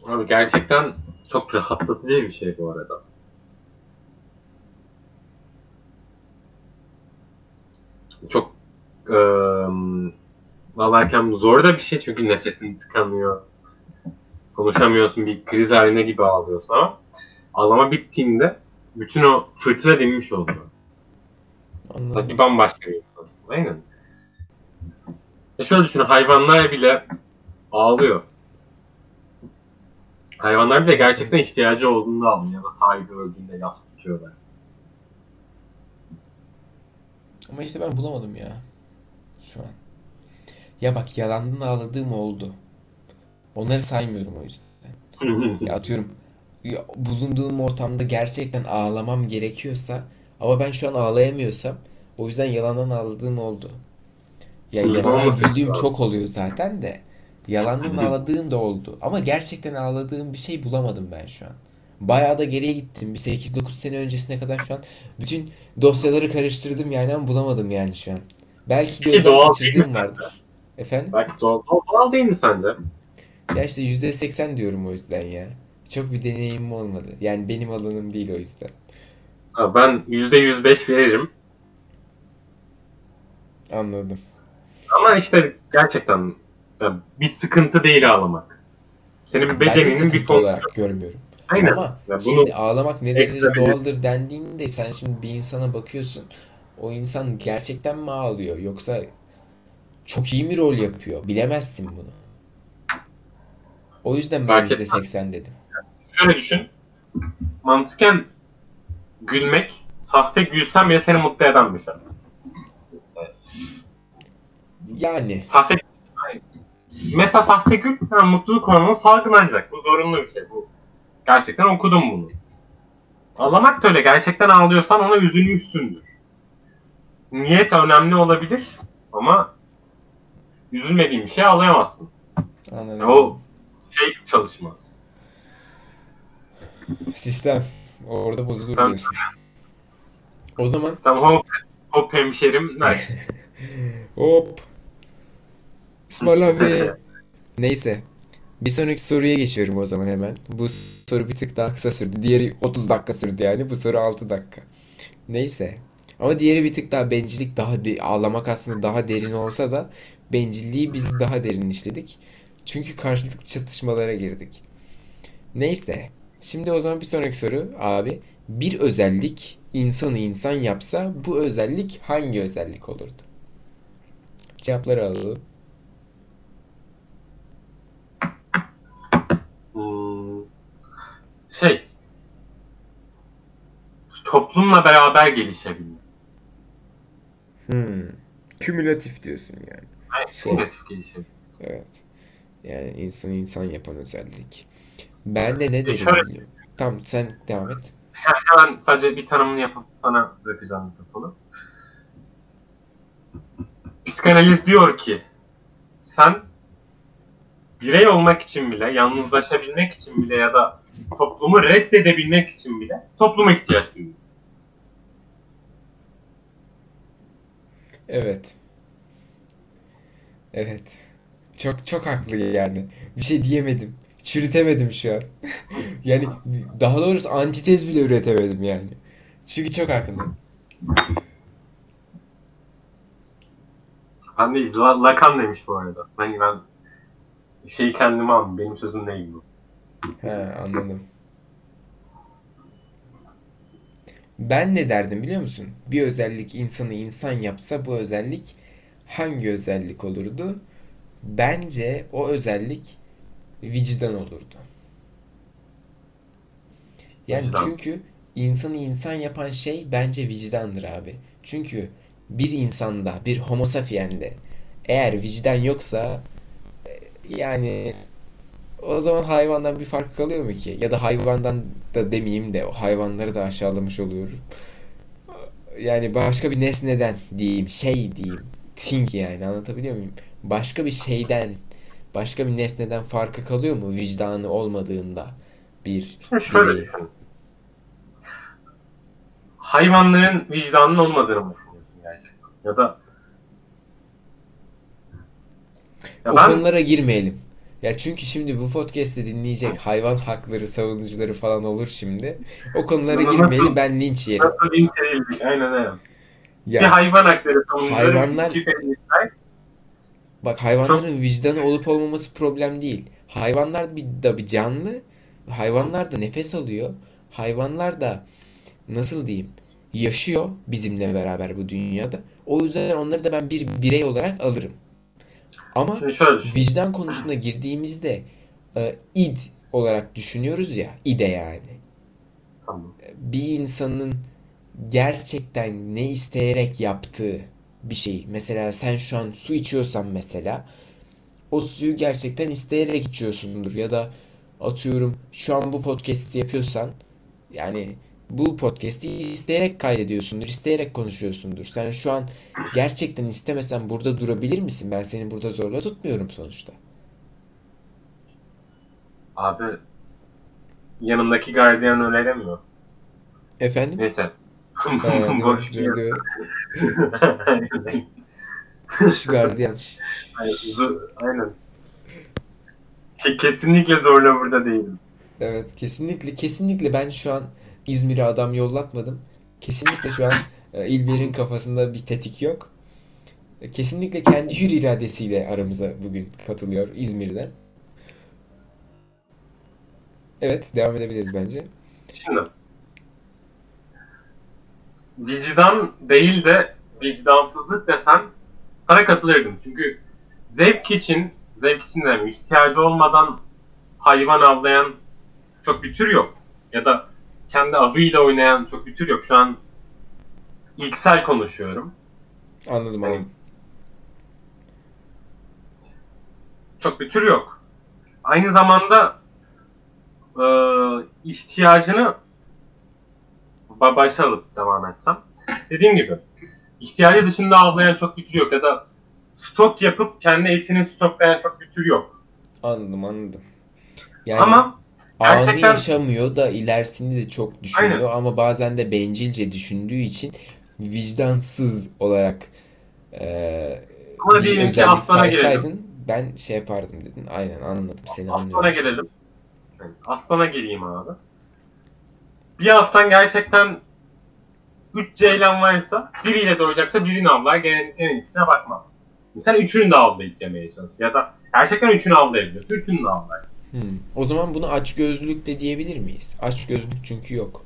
Abi gerçekten çok rahatlatıcı bir şey bu arada. Çok eee ağlarken zor da bir şey çünkü nefesin tıkanıyor. Konuşamıyorsun bir kriz haline gibi ağlıyorsun ama ağlama bittiğinde bütün o fırtına dinmiş oluyor.
Anladım.
Bambaşka bir insansın. Aynen. E şöyle düşün hayvanlar bile ağlıyor. Hayvanlar bile gerçekten ihtiyacı olduğunda almıyor ya da sahibi öldüğünde yas tutuyorlar.
Ama işte ben bulamadım ya. Şu an. Ya bak yalandan ağladığım oldu. Onları saymıyorum o yüzden. Ya atıyorum ya bulunduğum ortamda gerçekten ağlamam gerekiyorsa ama ben şu an ağlayamıyorsam o yüzden yalandan ağladığım oldu. Ya yalandan güldüğüm çok oluyor zaten de. Yalandan ağladığım da oldu. Ama gerçekten ağladığım bir şey bulamadım ben şu an. Bayağı da geriye gittim. Bir 8-9 sene öncesine kadar şu an bütün dosyaları karıştırdım yani ama bulamadım yani şu an. Belki gözden kaçırdığım vardır. Efendim?
Belki doğal, doğal değil mi sence?
Ya işte %80 diyorum o yüzden ya. Çok bir deneyimim olmadı. Yani benim alanım değil o yüzden.
Ben %105 veririm.
Anladım.
Ama işte gerçekten ya bir sıkıntı değil ağlamak. Senin bedeninin bir fonksiyonu.
olarak görmüyorum.
Aynen.
Ama
Ya bunu
şimdi ağlamak ne derece doğaldır dendiğinde sen şimdi bir insana bakıyorsun. O insan gerçekten mi ağlıyor yoksa çok iyi mi rol yapıyor? Bilemezsin bunu. O yüzden ben
Fark
%80 dedim.
şöyle düşün. Mantıken gülmek, sahte gülsen bile seni mutlu eden bir şey.
Yani
Sahte Mesela sahte gül ha, mutluluk hormonu salgılanacak. Bu zorunlu bir şey. Bu gerçekten okudum bunu. Ağlamak da öyle. Gerçekten ağlıyorsan ona üzülmüşsündür. Niyet önemli olabilir ama üzülmediğin bir şey ağlayamazsın.
anladım.
O şey çalışmaz.
Sistem orada bozulur
Ben-
diyorsun. O zaman
Sen hop, hop hemşerim?
Hop. İsmail abi. Neyse. Bir sonraki soruya geçiyorum o zaman hemen. Bu soru bir tık daha kısa sürdü. Diğeri 30 dakika sürdü yani. Bu soru 6 dakika. Neyse. Ama diğeri bir tık daha bencillik daha de- ağlamak aslında daha derin olsa da bencilliği biz daha derin işledik. Çünkü karşılıklı çatışmalara girdik. Neyse. Şimdi o zaman bir sonraki soru abi. Bir özellik insanı insan yapsa bu özellik hangi özellik olurdu? Cevapları alalım.
Hmm, şey toplumla beraber gelişebilmek.
Hmm. Kümülatif diyorsun yani.
Yani
Şey.
negatif gelişebilmek.
Evet. Yani insan insan yapan özellik. Ben de ne derim
şöyle-
biliyorum. Tamam sen devam et.
Hemen sadece bir tanımını yapıp sana bırakacağım mikrofonu. Psikanaliz diyor ki sen birey olmak için bile, yalnızlaşabilmek için bile ya da toplumu reddedebilmek için bile topluma ihtiyaç duyuyorsun.
Evet. Evet. Çok çok haklı yani. Bir şey diyemedim. Çürütemedim şu an. Yani daha doğrusu antitez bile üretemedim yani. Çünkü çok haklı.
Ben değil, La- Lacan demiş bu arada. Hani ben şeyi kendime aldım, benim sözüm değil bu.
He anladım. Ben ne derdim biliyor musun? Bir özellik insanı insan yapsa bu özellik hangi özellik olurdu? Bence o özellik vicdan olurdu. Yani
Vicdan.
çünkü insanı insan yapan şey bence vicdandır abi. Çünkü bir insanda, bir homo sapiens'de eğer vicdan yoksa e, yani o zaman hayvandan bir fark kalıyor mu ki? Ya da hayvandan da demeyeyim de o hayvanları da aşağılamış oluyorum. Yani başka bir nesneden diyeyim, şey diyeyim. Thing yani anlatabiliyor muyum? Başka bir şeyden, başka bir nesneden farkı kalıyor mu vicdanı olmadığında bir
Şimdi şöyle düşün. Hayvanların vicdanının olmadığını mı düşünüyorsun gerçekten? Ya da ya
O
ben
konulara girmeyelim. Ya çünkü şimdi bu podcast'i dinleyecek hayvan hakları savunucuları falan olur şimdi. O konulara girmeyelim ben linç yerim.
nasıl linç edildik? Aynen öyle. Bir
Ya
hayvan hakları savunucuları,
Hayvanlar-
iki feministler.
Bak hayvanların vicdanı olup olmaması problem değil. Hayvanlar bir, da bir canlı. Hayvanlar da nefes alıyor. Hayvanlar da nasıl diyeyim yaşıyor bizimle beraber bu dünyada. O yüzden onları da ben bir birey olarak alırım. Ama vicdan konusuna girdiğimizde e, id olarak düşünüyoruz ya, ide yani.
Tamam.
Bir insanın gerçekten ne isteyerek yaptığı bir şey. Mesela sen şu an su içiyorsan mesela o suyu gerçekten isteyerek içiyorsundur ya da atıyorum şu an bu podcast'i yapıyorsan yani bu podcast'i isteyerek kaydediyorsundur, isteyerek konuşuyorsundur. Sen şu an gerçekten istemesen burada durabilir misin? Ben seni burada zorla tutmuyorum sonuçta.
Abi yanımdaki gardiyan öyle demiyor.
Efendim?
Neyse.
Mi?
Boş ver.
dur. Şş, gardiyan.
Aynen. Kesinlikle zorla burada değilim.
Evet, kesinlikle kesinlikle ben şu an İzmir'e adam yollatmadım. Kesinlikle şu an e, İlber'in kafasında bir tetik yok. E, Kesinlikle kendi hür iradesiyle aramıza bugün katılıyor İzmir'den. Evet, devam edebiliriz bence.
Şimdi vicdan değil de vicdansızlık desen sana katılırdım. Çünkü zevk için, zevk için de ihtiyacı olmadan hayvan avlayan çok bir tür yok. Ya da kendi avıyla oynayan çok bir tür yok. Şu an ilksel konuşuyorum.
Anladım anladım.
Çok bir tür yok. Aynı zamanda e, ihtiyacını başa alıp devam etsem. Dediğim gibi ihtiyacı dışında avlayan çok bir tür yok ya da stok yapıp kendi etini stoklayan çok bir tür yok.
Anladım anladım. Yani
Ama
anı
gerçekten-
yaşamıyor da ilerisini de çok düşünüyor ama bazen de bencilce düşündüğü için vicdansız olarak e,
Ama
bir özellik
aslana gelelim.
saysaydın ben şey yapardım dedin. Aynen anladım seni
aslana
anlıyorum.
gelelim. Yani aslana geleyim abi. Bir aslan gerçekten 3 ceylan varsa biriyle doyacaksa birini avlar genellikle en ikisine bakmaz. Sen üçünü de avlayıp yemeye çalış. Ya da gerçekten üçünü avlayabiliyorsun. Üçünü de avlar.
Hmm. O zaman bunu açgözlülük de diyebilir miyiz? Açgözlülük çünkü yok.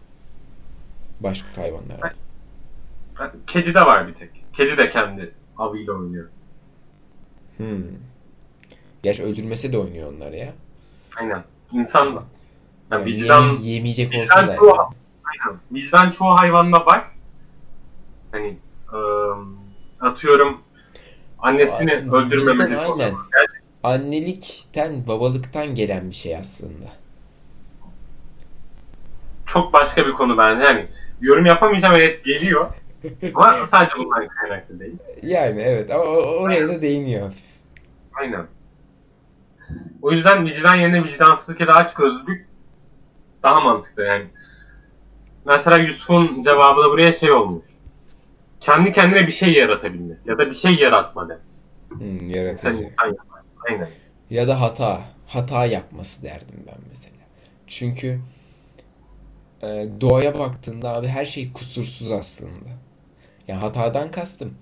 Başka hayvanlarda.
Kedi de var bir tek. Kedi de kendi avıyla oynuyor.
Hmm. Gerçi öldürmese de oynuyor onlar ya.
Aynen. İnsan da. Ya
Yani
vicdan,
yeme- yemeyecek olsa da
çoğu, aynen. vicdan çoğu hayvanda var. Hani ıı, atıyorum annesini
Aynen. Vicdan
falan.
aynen.
Gerçekten
Annelikten, babalıktan gelen bir şey aslında.
çok başka bir konu bence. Yani yorum yapamayacağım evet geliyor. Ama sadece bundan kaynaklı değil.
Yani evet ama oraya da değiniyor hafif.
Aynen. O yüzden vicdan yerine vicdansızlık ya da açgözlülük daha mantıklı yani. Mesela Yusuf'un cevabı da buraya şey olmuş. Kendi kendine bir şey yaratabilmesi ya da bir şey yaratma demiş.
Hmm,
Sen
yaratıcı.
insan yapar. Aynen.
Ya da hata. Hata yapması derdim ben mesela. Çünkü e, doğaya baktığında abi her şey kusursuz aslında. Yani hatadan kastım.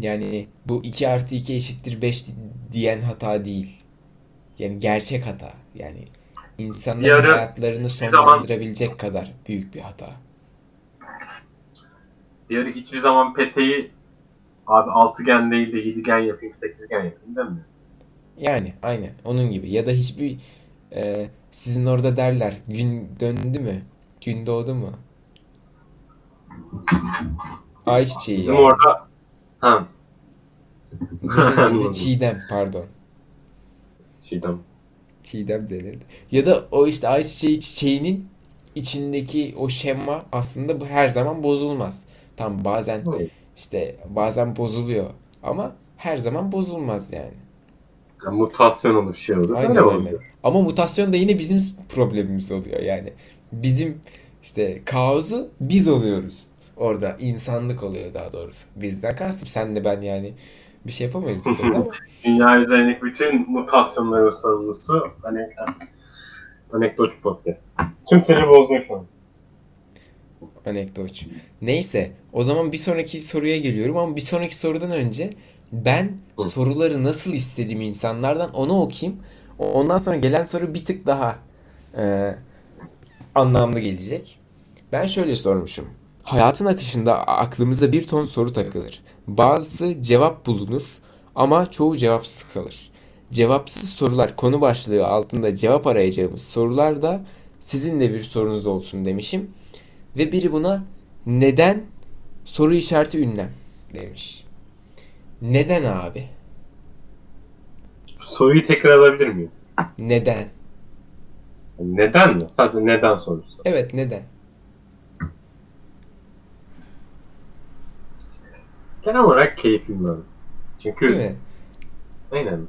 Yani bu 2 artı 2 eşittir 5 diyen hata değil. Yani gerçek hata. Yani insanların
ara
hayatlarını
zaman-
sonlandırabilecek kadar büyük bir hata.
Ara hiçbir zaman peteği abi altıgen değil de yedigen yapayım, sekizgen yapayım değil mi?
Yani aynen onun gibi. Ya da hiçbir e, sizin orada derler gün döndü mü? Gün doğdu mu? Ayçiçeği
Bizim
yani.
orada ha
denirdi?
Anladım.
Çiğdem pardon.
Çiğdem.
Çiğdem denirdi. Ya da o işte ayçiçeği çiçeğinin içindeki o şema aslında bu her zaman bozulmaz. Tam bazen işte bazen bozuluyor ama her zaman bozulmaz yani.
Yani mutasyon olur şey olur.
Aynen
Öyle oluyor.
Ama mutasyon da yine bizim problemimiz oluyor yani. Bizim işte kaosu biz oluyoruz. Orada insanlık oluyor daha doğrusu. Bizden kastım sen de ben yani bir şey yapamayız bu konuda ama.
Dünya üzerindeki bütün mutasyonların sorumlusu anekdot. Anekdot podcast. Tüm seri bozdun şu an.
Anekdot. Neyse, o zaman bir sonraki soruya geliyorum ama bir sonraki sorudan önce ben
Hı.
soruları nasıl istediğim insanlardan onu okuyayım. Ondan sonra gelen soru bir tık daha e, anlamlı gelecek. Ben şöyle sormuşum. Hayatın akışında aklımıza bir ton soru takılır. Bazısı cevap bulunur ama çoğu cevapsız kalır. cevapsız sorular konu başlığı altında cevap arayacağımız sorular da sizinle bir sorunuz olsun demişim. Ve biri buna neden soru işareti ünlem demiş. Neden abi?
Soruyu tekrar alabilir miyim?
Neden?
Neden mi? Sadece neden sorusu.
Evet neden?
Genel olarak keyfimden. Çünkü
Değil mi?
aynen.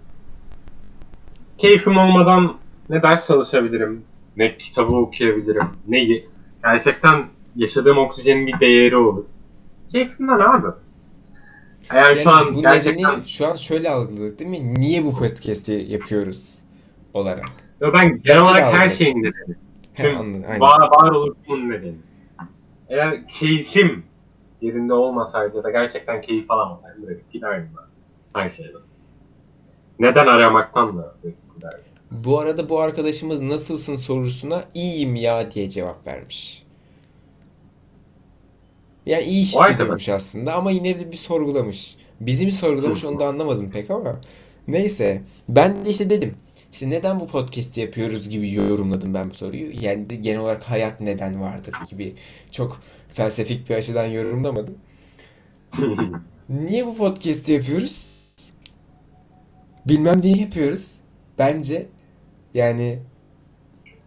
Keyfim olmadan ne ders çalışabilirim, ne kitabı okuyabilirim, ne gerçekten yaşadığım oksijenin bir değeri olur. Keyfimden abi. Eğer şu
Yani
an
bu
gerçekten
nedeni şu an şöyle algıladık değil mi? Niye bu podcast'i yapıyoruz olarak?
Yo, ben genel olarak her
algıladım.
şeyin nedeni.
He,
Tüm
anladım.
Var, var oluşumun nedeni. Eğer keyfim yerinde olmasaydı da gerçekten keyif alamasaydım bırakıp giderdim ben her şeyden. Neden aramaktan da bırakıp giderdim.
Bu arada bu arkadaşımız nasılsın sorusuna iyiyim ya diye cevap vermiş. Yani iyi hissediyormuş aslında ama yine de bir sorgulamış. Bizi mi sorgulamış onu da anlamadım pek ama. Neyse. Ben de işte dedim. İşte neden bu podcast'i yapıyoruz gibi yorumladım ben bu soruyu. Yani genel olarak hayat neden vardır gibi çok felsefik bir açıdan yorumlamadım. Niye bu podcast'i yapıyoruz? Bilmem niye yapıyoruz. Bence yani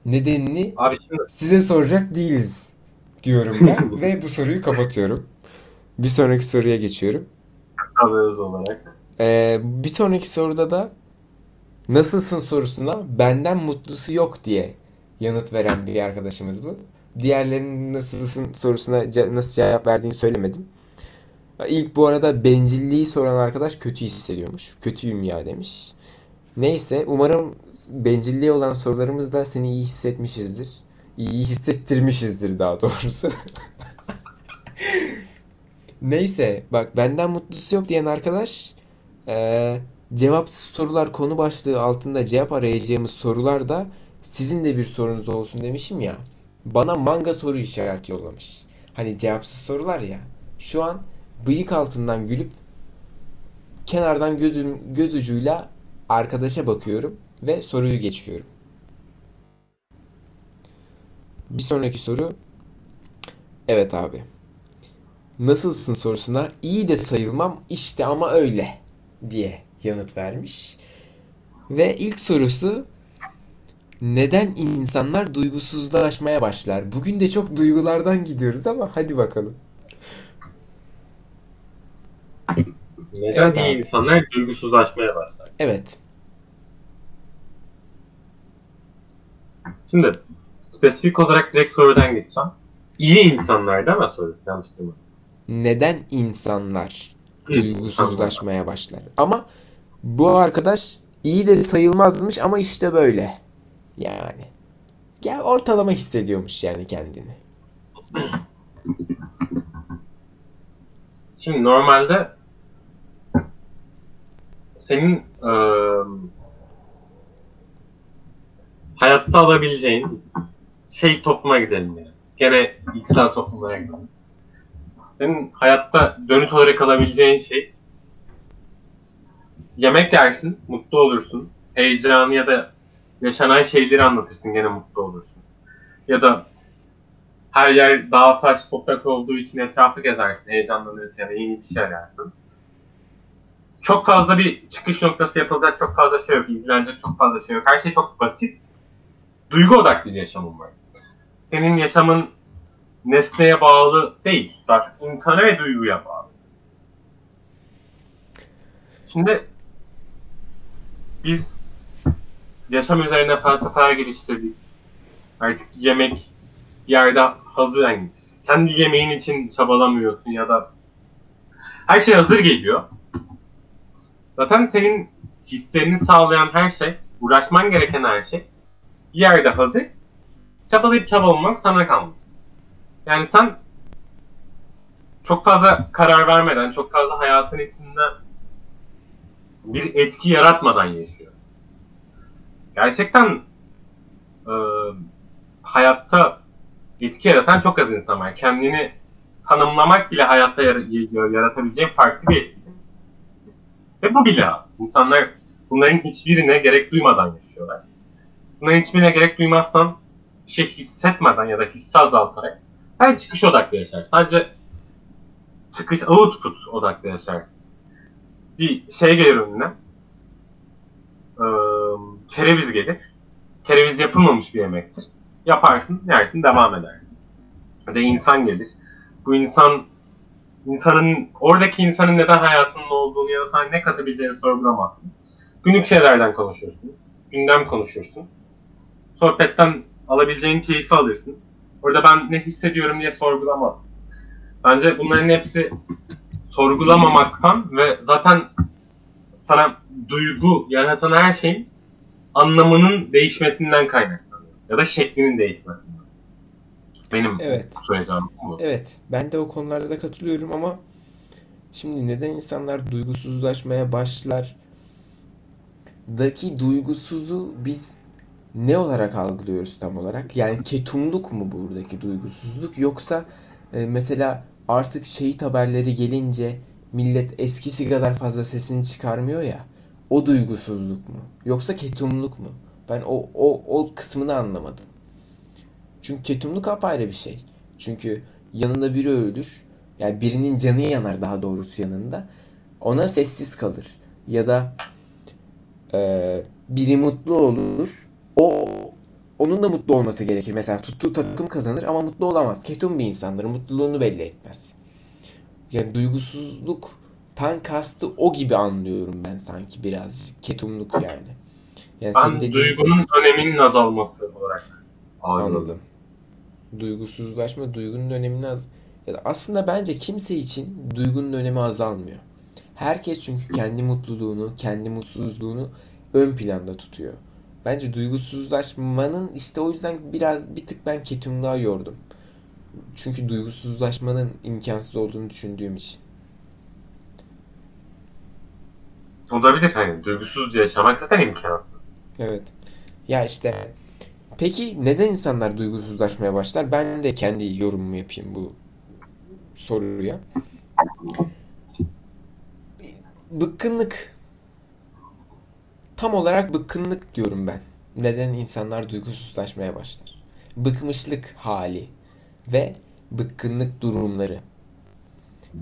nedenini
Abi şimdi
size soracak değiliz diyorum ben ve bu soruyu kapatıyorum. Bir sonraki soruya geçiyorum.
kalıyoruz olarak.
Ee, bir sonraki soruda da nasılsın sorusuna benden mutlusu yok diye yanıt veren bir arkadaşımız bu. Diğerlerinin nasılsın sorusuna nasıl cevap verdiğini söylemedim. İlk bu arada bencilliği soran arkadaş kötü hissediyormuş. Kötüyüm ya demiş. Neyse umarım bencilliği olan sorularımız da seni iyi hissetmişizdir. İyi hissettirmişizdir daha doğrusu. Neyse bak benden mutlusu yok diyen arkadaş eee, cevapsız sorular konu başlığı altında cevap arayacağımız sorular da sizin de bir sorunuz olsun demişim ya. Bana manga soru işareti yollamış. Hani cevapsız sorular ya. Şu an bıyık altından gülüp kenardan gözüm göz ucuyla arkadaşa bakıyorum ve soruyu geçiyorum. Bir sonraki soru. Evet abi. Nasılsın sorusuna iyi de sayılmam işte ama öyle diye yanıt vermiş. Ve ilk sorusu neden insanlar duygusuzlaşmaya başlar? Bugün de çok duygulardan gidiyoruz ama hadi bakalım.
Neden
Evet
iyi insanlar duygusuzlaşmaya başlar?
Evet.
Şimdi spesifik olarak direkt sorudan gideceğim. İyi insanlar değil mi soru? Yanlış değil mi?
Neden insanlar duygusuzlaşmaya başlar? Ama bu arkadaş iyi de sayılmazmış ama işte böyle. Yani. Ya ortalama hissediyormuş yani kendini.
Şimdi normalde senin eee, hayatta alabileceğin şey topluma gidelim yani. Gene XL toplumuna gidelim. Senin hayatta dönüt olarak alabileceğin şey yemek yersin, mutlu olursun. Heyecanı ya da yaşanan şeyleri anlatırsın gene mutlu olursun. Ya da her yer dağ taş toprak olduğu için etrafı gezersin, heyecanlanırsın ya da yeni bir şey ararsın. Çok fazla bir çıkış noktası yapılacak çok fazla şey yok, ilgilenecek çok fazla şey yok. Her şey çok basit. Duygu odaklı bir yaşamın var. Senin yaşamın nesneye bağlı değil. Zaten insana ve duyguya bağlı. Şimdi biz yaşam üzerine felsefeler geliştirdik. Artık yemek yerde hazır yani kendi yemeğin için çabalamıyorsun ya da her şey hazır geliyor. Zaten senin hislerini sağlayan her şey, uğraşman gereken her şey bir yerde hazır. Çabalayıp çabalamak sana kalmış. Yani sen çok fazla karar vermeden, çok fazla hayatın içinde bir etki yaratmadan yaşıyorsun. Gerçekten e, hayatta etki yaratan çok az insan var. Kendini tanımlamak bile hayatta yar- yaratabileceğin farklı bir etki. Ve bu bile az. İnsanlar Bunların hiçbirine gerek duymadan yaşıyorlar. Bunların hiçbirine gerek duymazsan bir şey hissetmeden ya da hissi azaltarak sadece çıkış odaklı yaşar. Sadece çıkış output odaklı yaşarsın. Bir şey gelir önüne. Ee, kereviz gelir. Kereviz yapılmamış bir yemektir. Yaparsın, yersin, devam edersin. Ya da insan gelir. Bu insan insanın oradaki insanın neden hayatının olduğunu ya da sen ne katabileceğini sorgulamazsın. Günlük şeylerden konuşursun. Gündem konuşursun. Sohbetten alabileceğin keyfi alırsın. Orada ben ne hissediyorum diye sorgulamam. Bence bunların hepsi sorgulamamaktan ve zaten sana duygu yaratan her şeyin anlamının değişmesinden kaynaklanıyor. Ya da şeklinin değişmesinden. Benim
Evet.
söyleyeceğim bu.
Evet, ben de o konularda da katılıyorum ama şimdi neden insanlar duygusuzlaşmaya başlar? Daki duygusuzu biz ne olarak algılıyoruz tam olarak? Yani ketumluk mu buradaki duygusuzluk yoksa e, mesela artık şehit haberleri gelince millet eskisi kadar fazla sesini çıkarmıyor ya. O duygusuzluk mu? Yoksa ketumluk mu? Ben o o o kısmını anlamadım. Çünkü ketumluk apayrı bir şey. Çünkü yanında biri ölür. Yani birinin canı yanar daha doğrusu yanında. Ona sessiz kalır. Ya da e, biri mutlu olur. O onun da mutlu olması gerekir. Mesela tuttuğu takım kazanır ama mutlu olamaz. Ketum bir insandır. Mutluluğunu belli etmez. Yani duygusuzluk tan kastı o gibi anlıyorum ben sanki birazcık. Ketumluk yani. Yani
Ben
dediğin-
duygunun öneminin azalması olarak algıladım.
Anladım. Duygusuzlaşma duygunun önemini az... Ya da aslında bence kimse için duygunun önemi azalmıyor. Herkes çünkü kendi mutluluğunu, kendi mutsuzluğunu ön planda tutuyor. Bence duygusuzlaşmanın işte o yüzden biraz bir tık ben ketumluğa yordum. Çünkü duygusuzlaşmanın imkansız olduğunu düşündüğüm için.
Olabilir hani duygusuzca yaşamak zaten imkansız.
Evet. Ya işte peki neden insanlar duygusuzlaşmaya başlar? Ben de kendi yorumumu yapayım bu soruya. Bıkkınlık. Tam olarak bıkkınlık diyorum ben. Neden insanlar duygusuzlaşmaya başlar? Bıkmışlık hali ve bıkkınlık durumları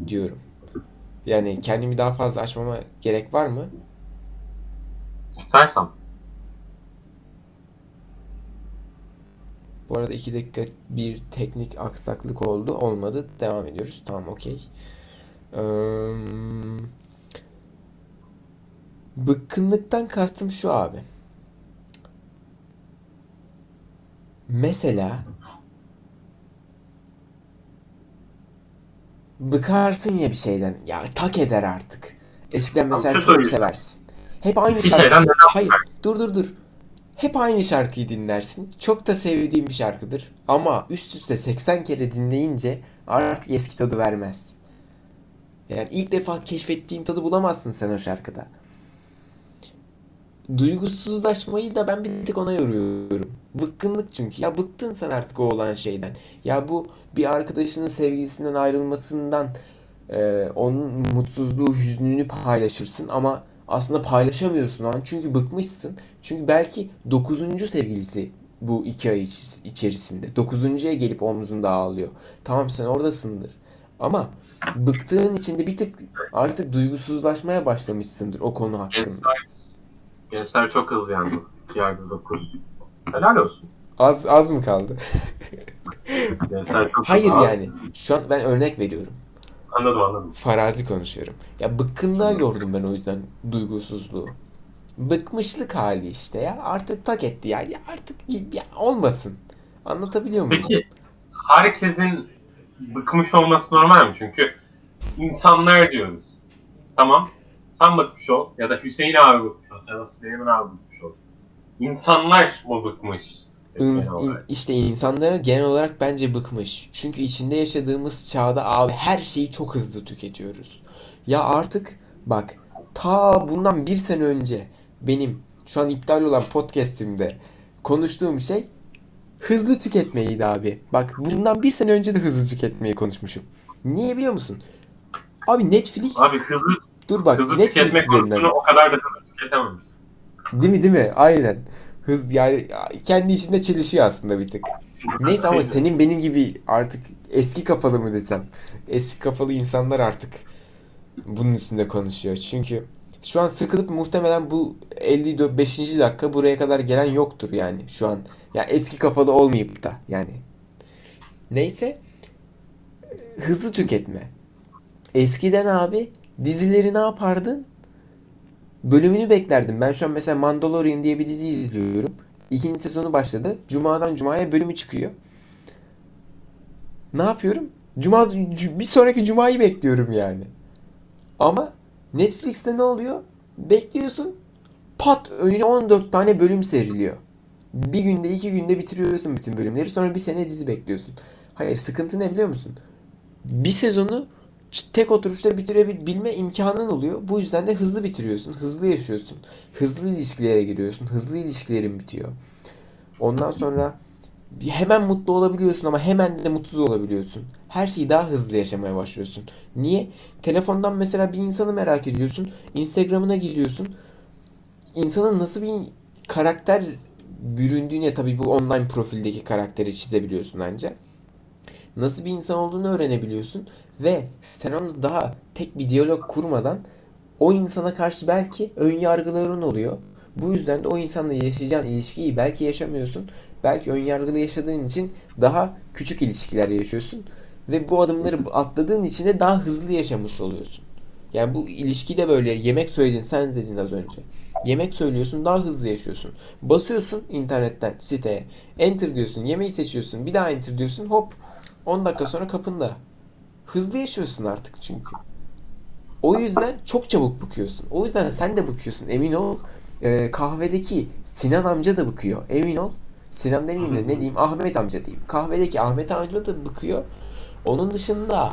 diyorum. Yani kendimi daha fazla açmama gerek var mı?
İstersen.
Bu arada 2 dakika bir teknik aksaklık oldu. Olmadı. Devam ediyoruz. Tamam okey. Eee, bıkkınlıktan kastım şu abi. Mesela bıkarsın ya bir şeyden. Ya tak eder artık. Eskiden mesela
şey
çok
söyleyeyim.
seversin. Hep aynı
Bir
şarkı.
şeyden
Hayır, dur dur dur. Hep aynı şarkıyı dinlersin. Çok da sevdiğim bir şarkıdır. Ama üst üste 80 kere dinleyince artık eski tadı vermez. Yani ilk defa keşfettiğin tadı bulamazsın sen o şarkıda. Duygusuzlaşmayı da ben bir tık ona yoruyorum. Bıkkınlık çünkü. Ya bıktın sen artık o olan şeyden. Ya bu bir arkadaşının sevgilisinden ayrılmasından e, onun mutsuzluğu, hüznünü paylaşırsın ama aslında paylaşamıyorsun an çünkü bıkmışsın. Çünkü belki 9. sevgilisi bu iki ay iç- içerisinde. 9.ya gelip omzunda ağlıyor. Tamam sen oradasındır. Ama bıktığın için de bir tık artık duygusuzlaşmaya başlamışsındır o konu hakkında.
Gençler, çok hızlı yalnız. 2 ayda 9. Helal olsun.
Az az mı kaldı?
Gençler çok
Hayır
hızlı.
yani. Şu an ben örnek veriyorum.
Anladım anladım.
Farazi konuşuyorum. Ya bıkkınlığa yordum ben o yüzden duygusuzluğu. Bıkmışlık hali işte ya. Artık tak etti ya. Ya artık ya olmasın. Anlatabiliyor muyum?
Peki herkesin bıkmış olması normal mi? Çünkü insanlar diyoruz. Tamam. Sen bıkmış ol ya da Hüseyin abi bıkmış olsun ya da Süleyman abi bıkmış olsun. İnsanlar mı bıkmış?
İn- işte insanlar genel olarak bence bıkmış. Çünkü içinde yaşadığımız çağda abi her şeyi çok hızlı tüketiyoruz. Ya artık bak ta bundan bir sene önce benim şu an iptal olan podcast'imde konuştuğum şey hızlı tüketmeydi abi. Bak bundan bir sene önce de hızlı tüketmeyi konuşmuşum. Niye biliyor musun? Abi Netflix
Abi hızlı,
dur bak
hızlı
Netflix
tüketmek
üzerinden.
konusunu o kadar da hızlı tüketememişiz.
Değil mi değil mi? Aynen. Hız yani kendi içinde çelişiyor aslında bir tık. Neyse ama senin benim gibi artık eski kafalı mı desem. Eski kafalı insanlar artık bunun üstünde konuşuyor. Çünkü şu an sıkılıp muhtemelen bu 55. dakika buraya kadar gelen yoktur yani şu an. Ya eski kafalı olmayıp da yani. Neyse hızlı tüketme. Eskiden abi dizileri ne yapardın? Bölümünü beklerdim. Ben şu an mesela Mandalorian diye bir dizi izliyorum. İkinci sezonu başladı. Cuma'dan Cuma'ya bölümü çıkıyor. Ne yapıyorum? Cuma bir sonraki Cuma'yı bekliyorum yani. Ama Netflix'te ne oluyor? Bekliyorsun. Pat önüne 14 tane bölüm seriliyor. Bir günde iki günde bitiriyorsun bütün bölümleri. Sonra bir sene dizi bekliyorsun. Hayır sıkıntı ne biliyor musun? Bir sezonu tek oturuşta bitirebilme imkanın oluyor. Bu yüzden de hızlı bitiriyorsun. Hızlı yaşıyorsun. Hızlı ilişkilere giriyorsun. Hızlı ilişkilerin bitiyor. Ondan sonra hemen mutlu olabiliyorsun ama hemen de mutsuz olabiliyorsun. Her şeyi daha hızlı yaşamaya başlıyorsun. Niye? Telefondan mesela bir insanı merak ediyorsun. Instagram'ına giriyorsun. İnsanın nasıl bir karakter büründüğüne tabii bu online profildeki karakteri çizebiliyorsun ancak. Nasıl bir insan olduğunu öğrenebiliyorsun ve sen onu daha tek bir diyalog kurmadan o insana karşı belki ön yargıların oluyor. Bu yüzden de o insanla yaşayacağın ilişkiyi belki yaşamıyorsun. Belki ön yargılı yaşadığın için daha küçük ilişkiler yaşıyorsun. Ve bu adımları atladığın için de daha hızlı yaşamış oluyorsun. Yani bu ilişki de böyle yemek söyledin sen dedin az önce. Yemek söylüyorsun daha hızlı yaşıyorsun. Basıyorsun internetten siteye. Enter diyorsun yemeği seçiyorsun. Bir daha enter diyorsun hop 10 dakika sonra kapında. Hızlı yaşıyorsun artık çünkü. O yüzden çok çabuk bıkıyorsun. O yüzden sen de bıkıyorsun emin ol. Ee, kahvedeki Sinan amca da bıkıyor. Emin ol. Sinan demeyeyim de ne diyeyim Ahmet amca diyeyim. Kahvedeki Ahmet amca da bıkıyor. Onun dışında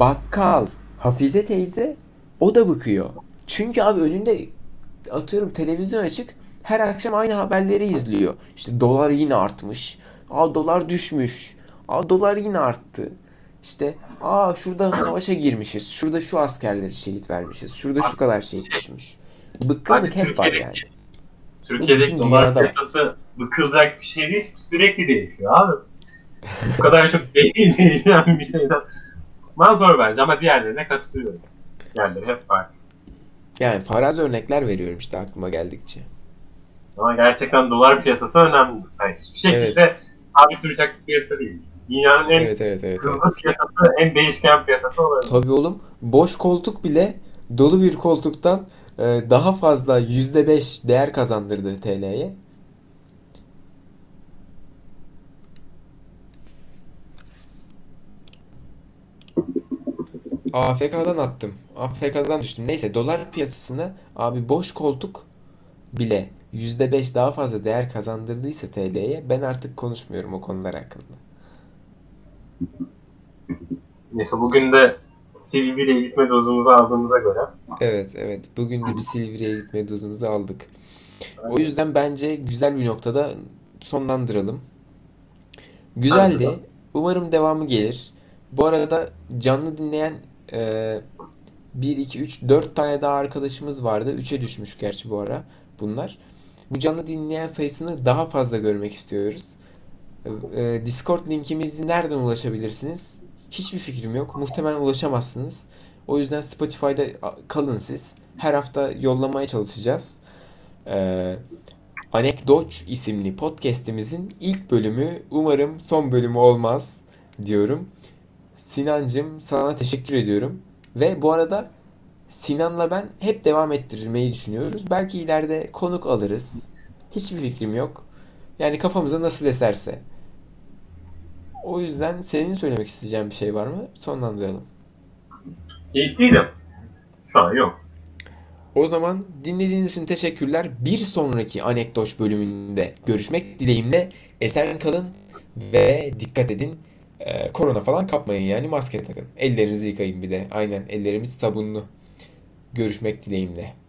bakkal Hafize teyze o da bıkıyor. Çünkü abi önünde atıyorum televizyon açık her akşam aynı haberleri izliyor. İşte dolar yine artmış. Aa dolar düşmüş. Aa dolar yine arttı. İşte aa şurada savaşa girmişiz. Şurada şu askerleri şehit vermişiz. Şurada şu kadar şehit düşmüş. Bıkkınlık hep var yani.
Türkiye'deki dolar piyasası bıkılacak bir şey değil. Sürekli değişiyor abi. Bu kadar çok değil değişen bir şeyden. Bana zor bence ama diğerlerine katılıyorum. Diğerleri hep var.
Yani farazi örnekler veriyorum işte aklıma geldikçe.
Ama gerçekten dolar piyasası önemli. Yani hiçbir şekilde evet. sabit duracak bir piyasa değil. Dünyanın en evet, evet, evet, hızlı evet. piyasası, en değişken piyasası olabilir.
Tabii oğlum. Boş koltuk bile dolu bir koltuktan daha fazla %5 değer kazandırdı TL'ye. AFK'dan attım. AFK'dan düştüm. Neyse dolar piyasasına abi boş koltuk bile %5 daha fazla değer kazandırdıysa TL'ye ben artık konuşmuyorum o konular hakkında.
Neyse bugün de Silivri'ye gitme dozumuzu aldığımıza göre.
Evet evet bugün de bir Silivri'ye gitme dozumuzu aldık. O yüzden bence güzel bir noktada sonlandıralım. Güzeldi. Umarım devamı gelir. Bu arada canlı dinleyen e, 1, 2, 3, 4 tane daha arkadaşımız vardı. 3'e düşmüş gerçi bu ara bunlar. Bu canlı dinleyen sayısını daha fazla görmek istiyoruz. E, Discord linkimizi nereden ulaşabilirsiniz? Hiçbir fikrim yok. Muhtemelen ulaşamazsınız. O yüzden Spotify'da kalın siz. Her hafta yollamaya çalışacağız. Ee, Anekdoç isimli podcast'imizin ilk bölümü umarım son bölümü olmaz diyorum. Sinancım sana teşekkür ediyorum. Ve bu arada Sinan'la ben hep devam ettirmeyi düşünüyoruz. Belki ileride konuk alırız. Hiçbir fikrim yok. Yani kafamıza nasıl eserse. O yüzden senin söylemek isteyeceğin bir şey var mı? Sonlandıralım.
Keyifliydim. Şu an yok.
O zaman dinlediğiniz için teşekkürler. Bir sonraki anekdot bölümünde görüşmek dileğimle. Esen kalın ve dikkat edin. Ee, korona falan kapmayın yani maske takın. Ellerinizi yıkayın bir de. Aynen ellerimiz sabunlu. Görüşmek dileğimle.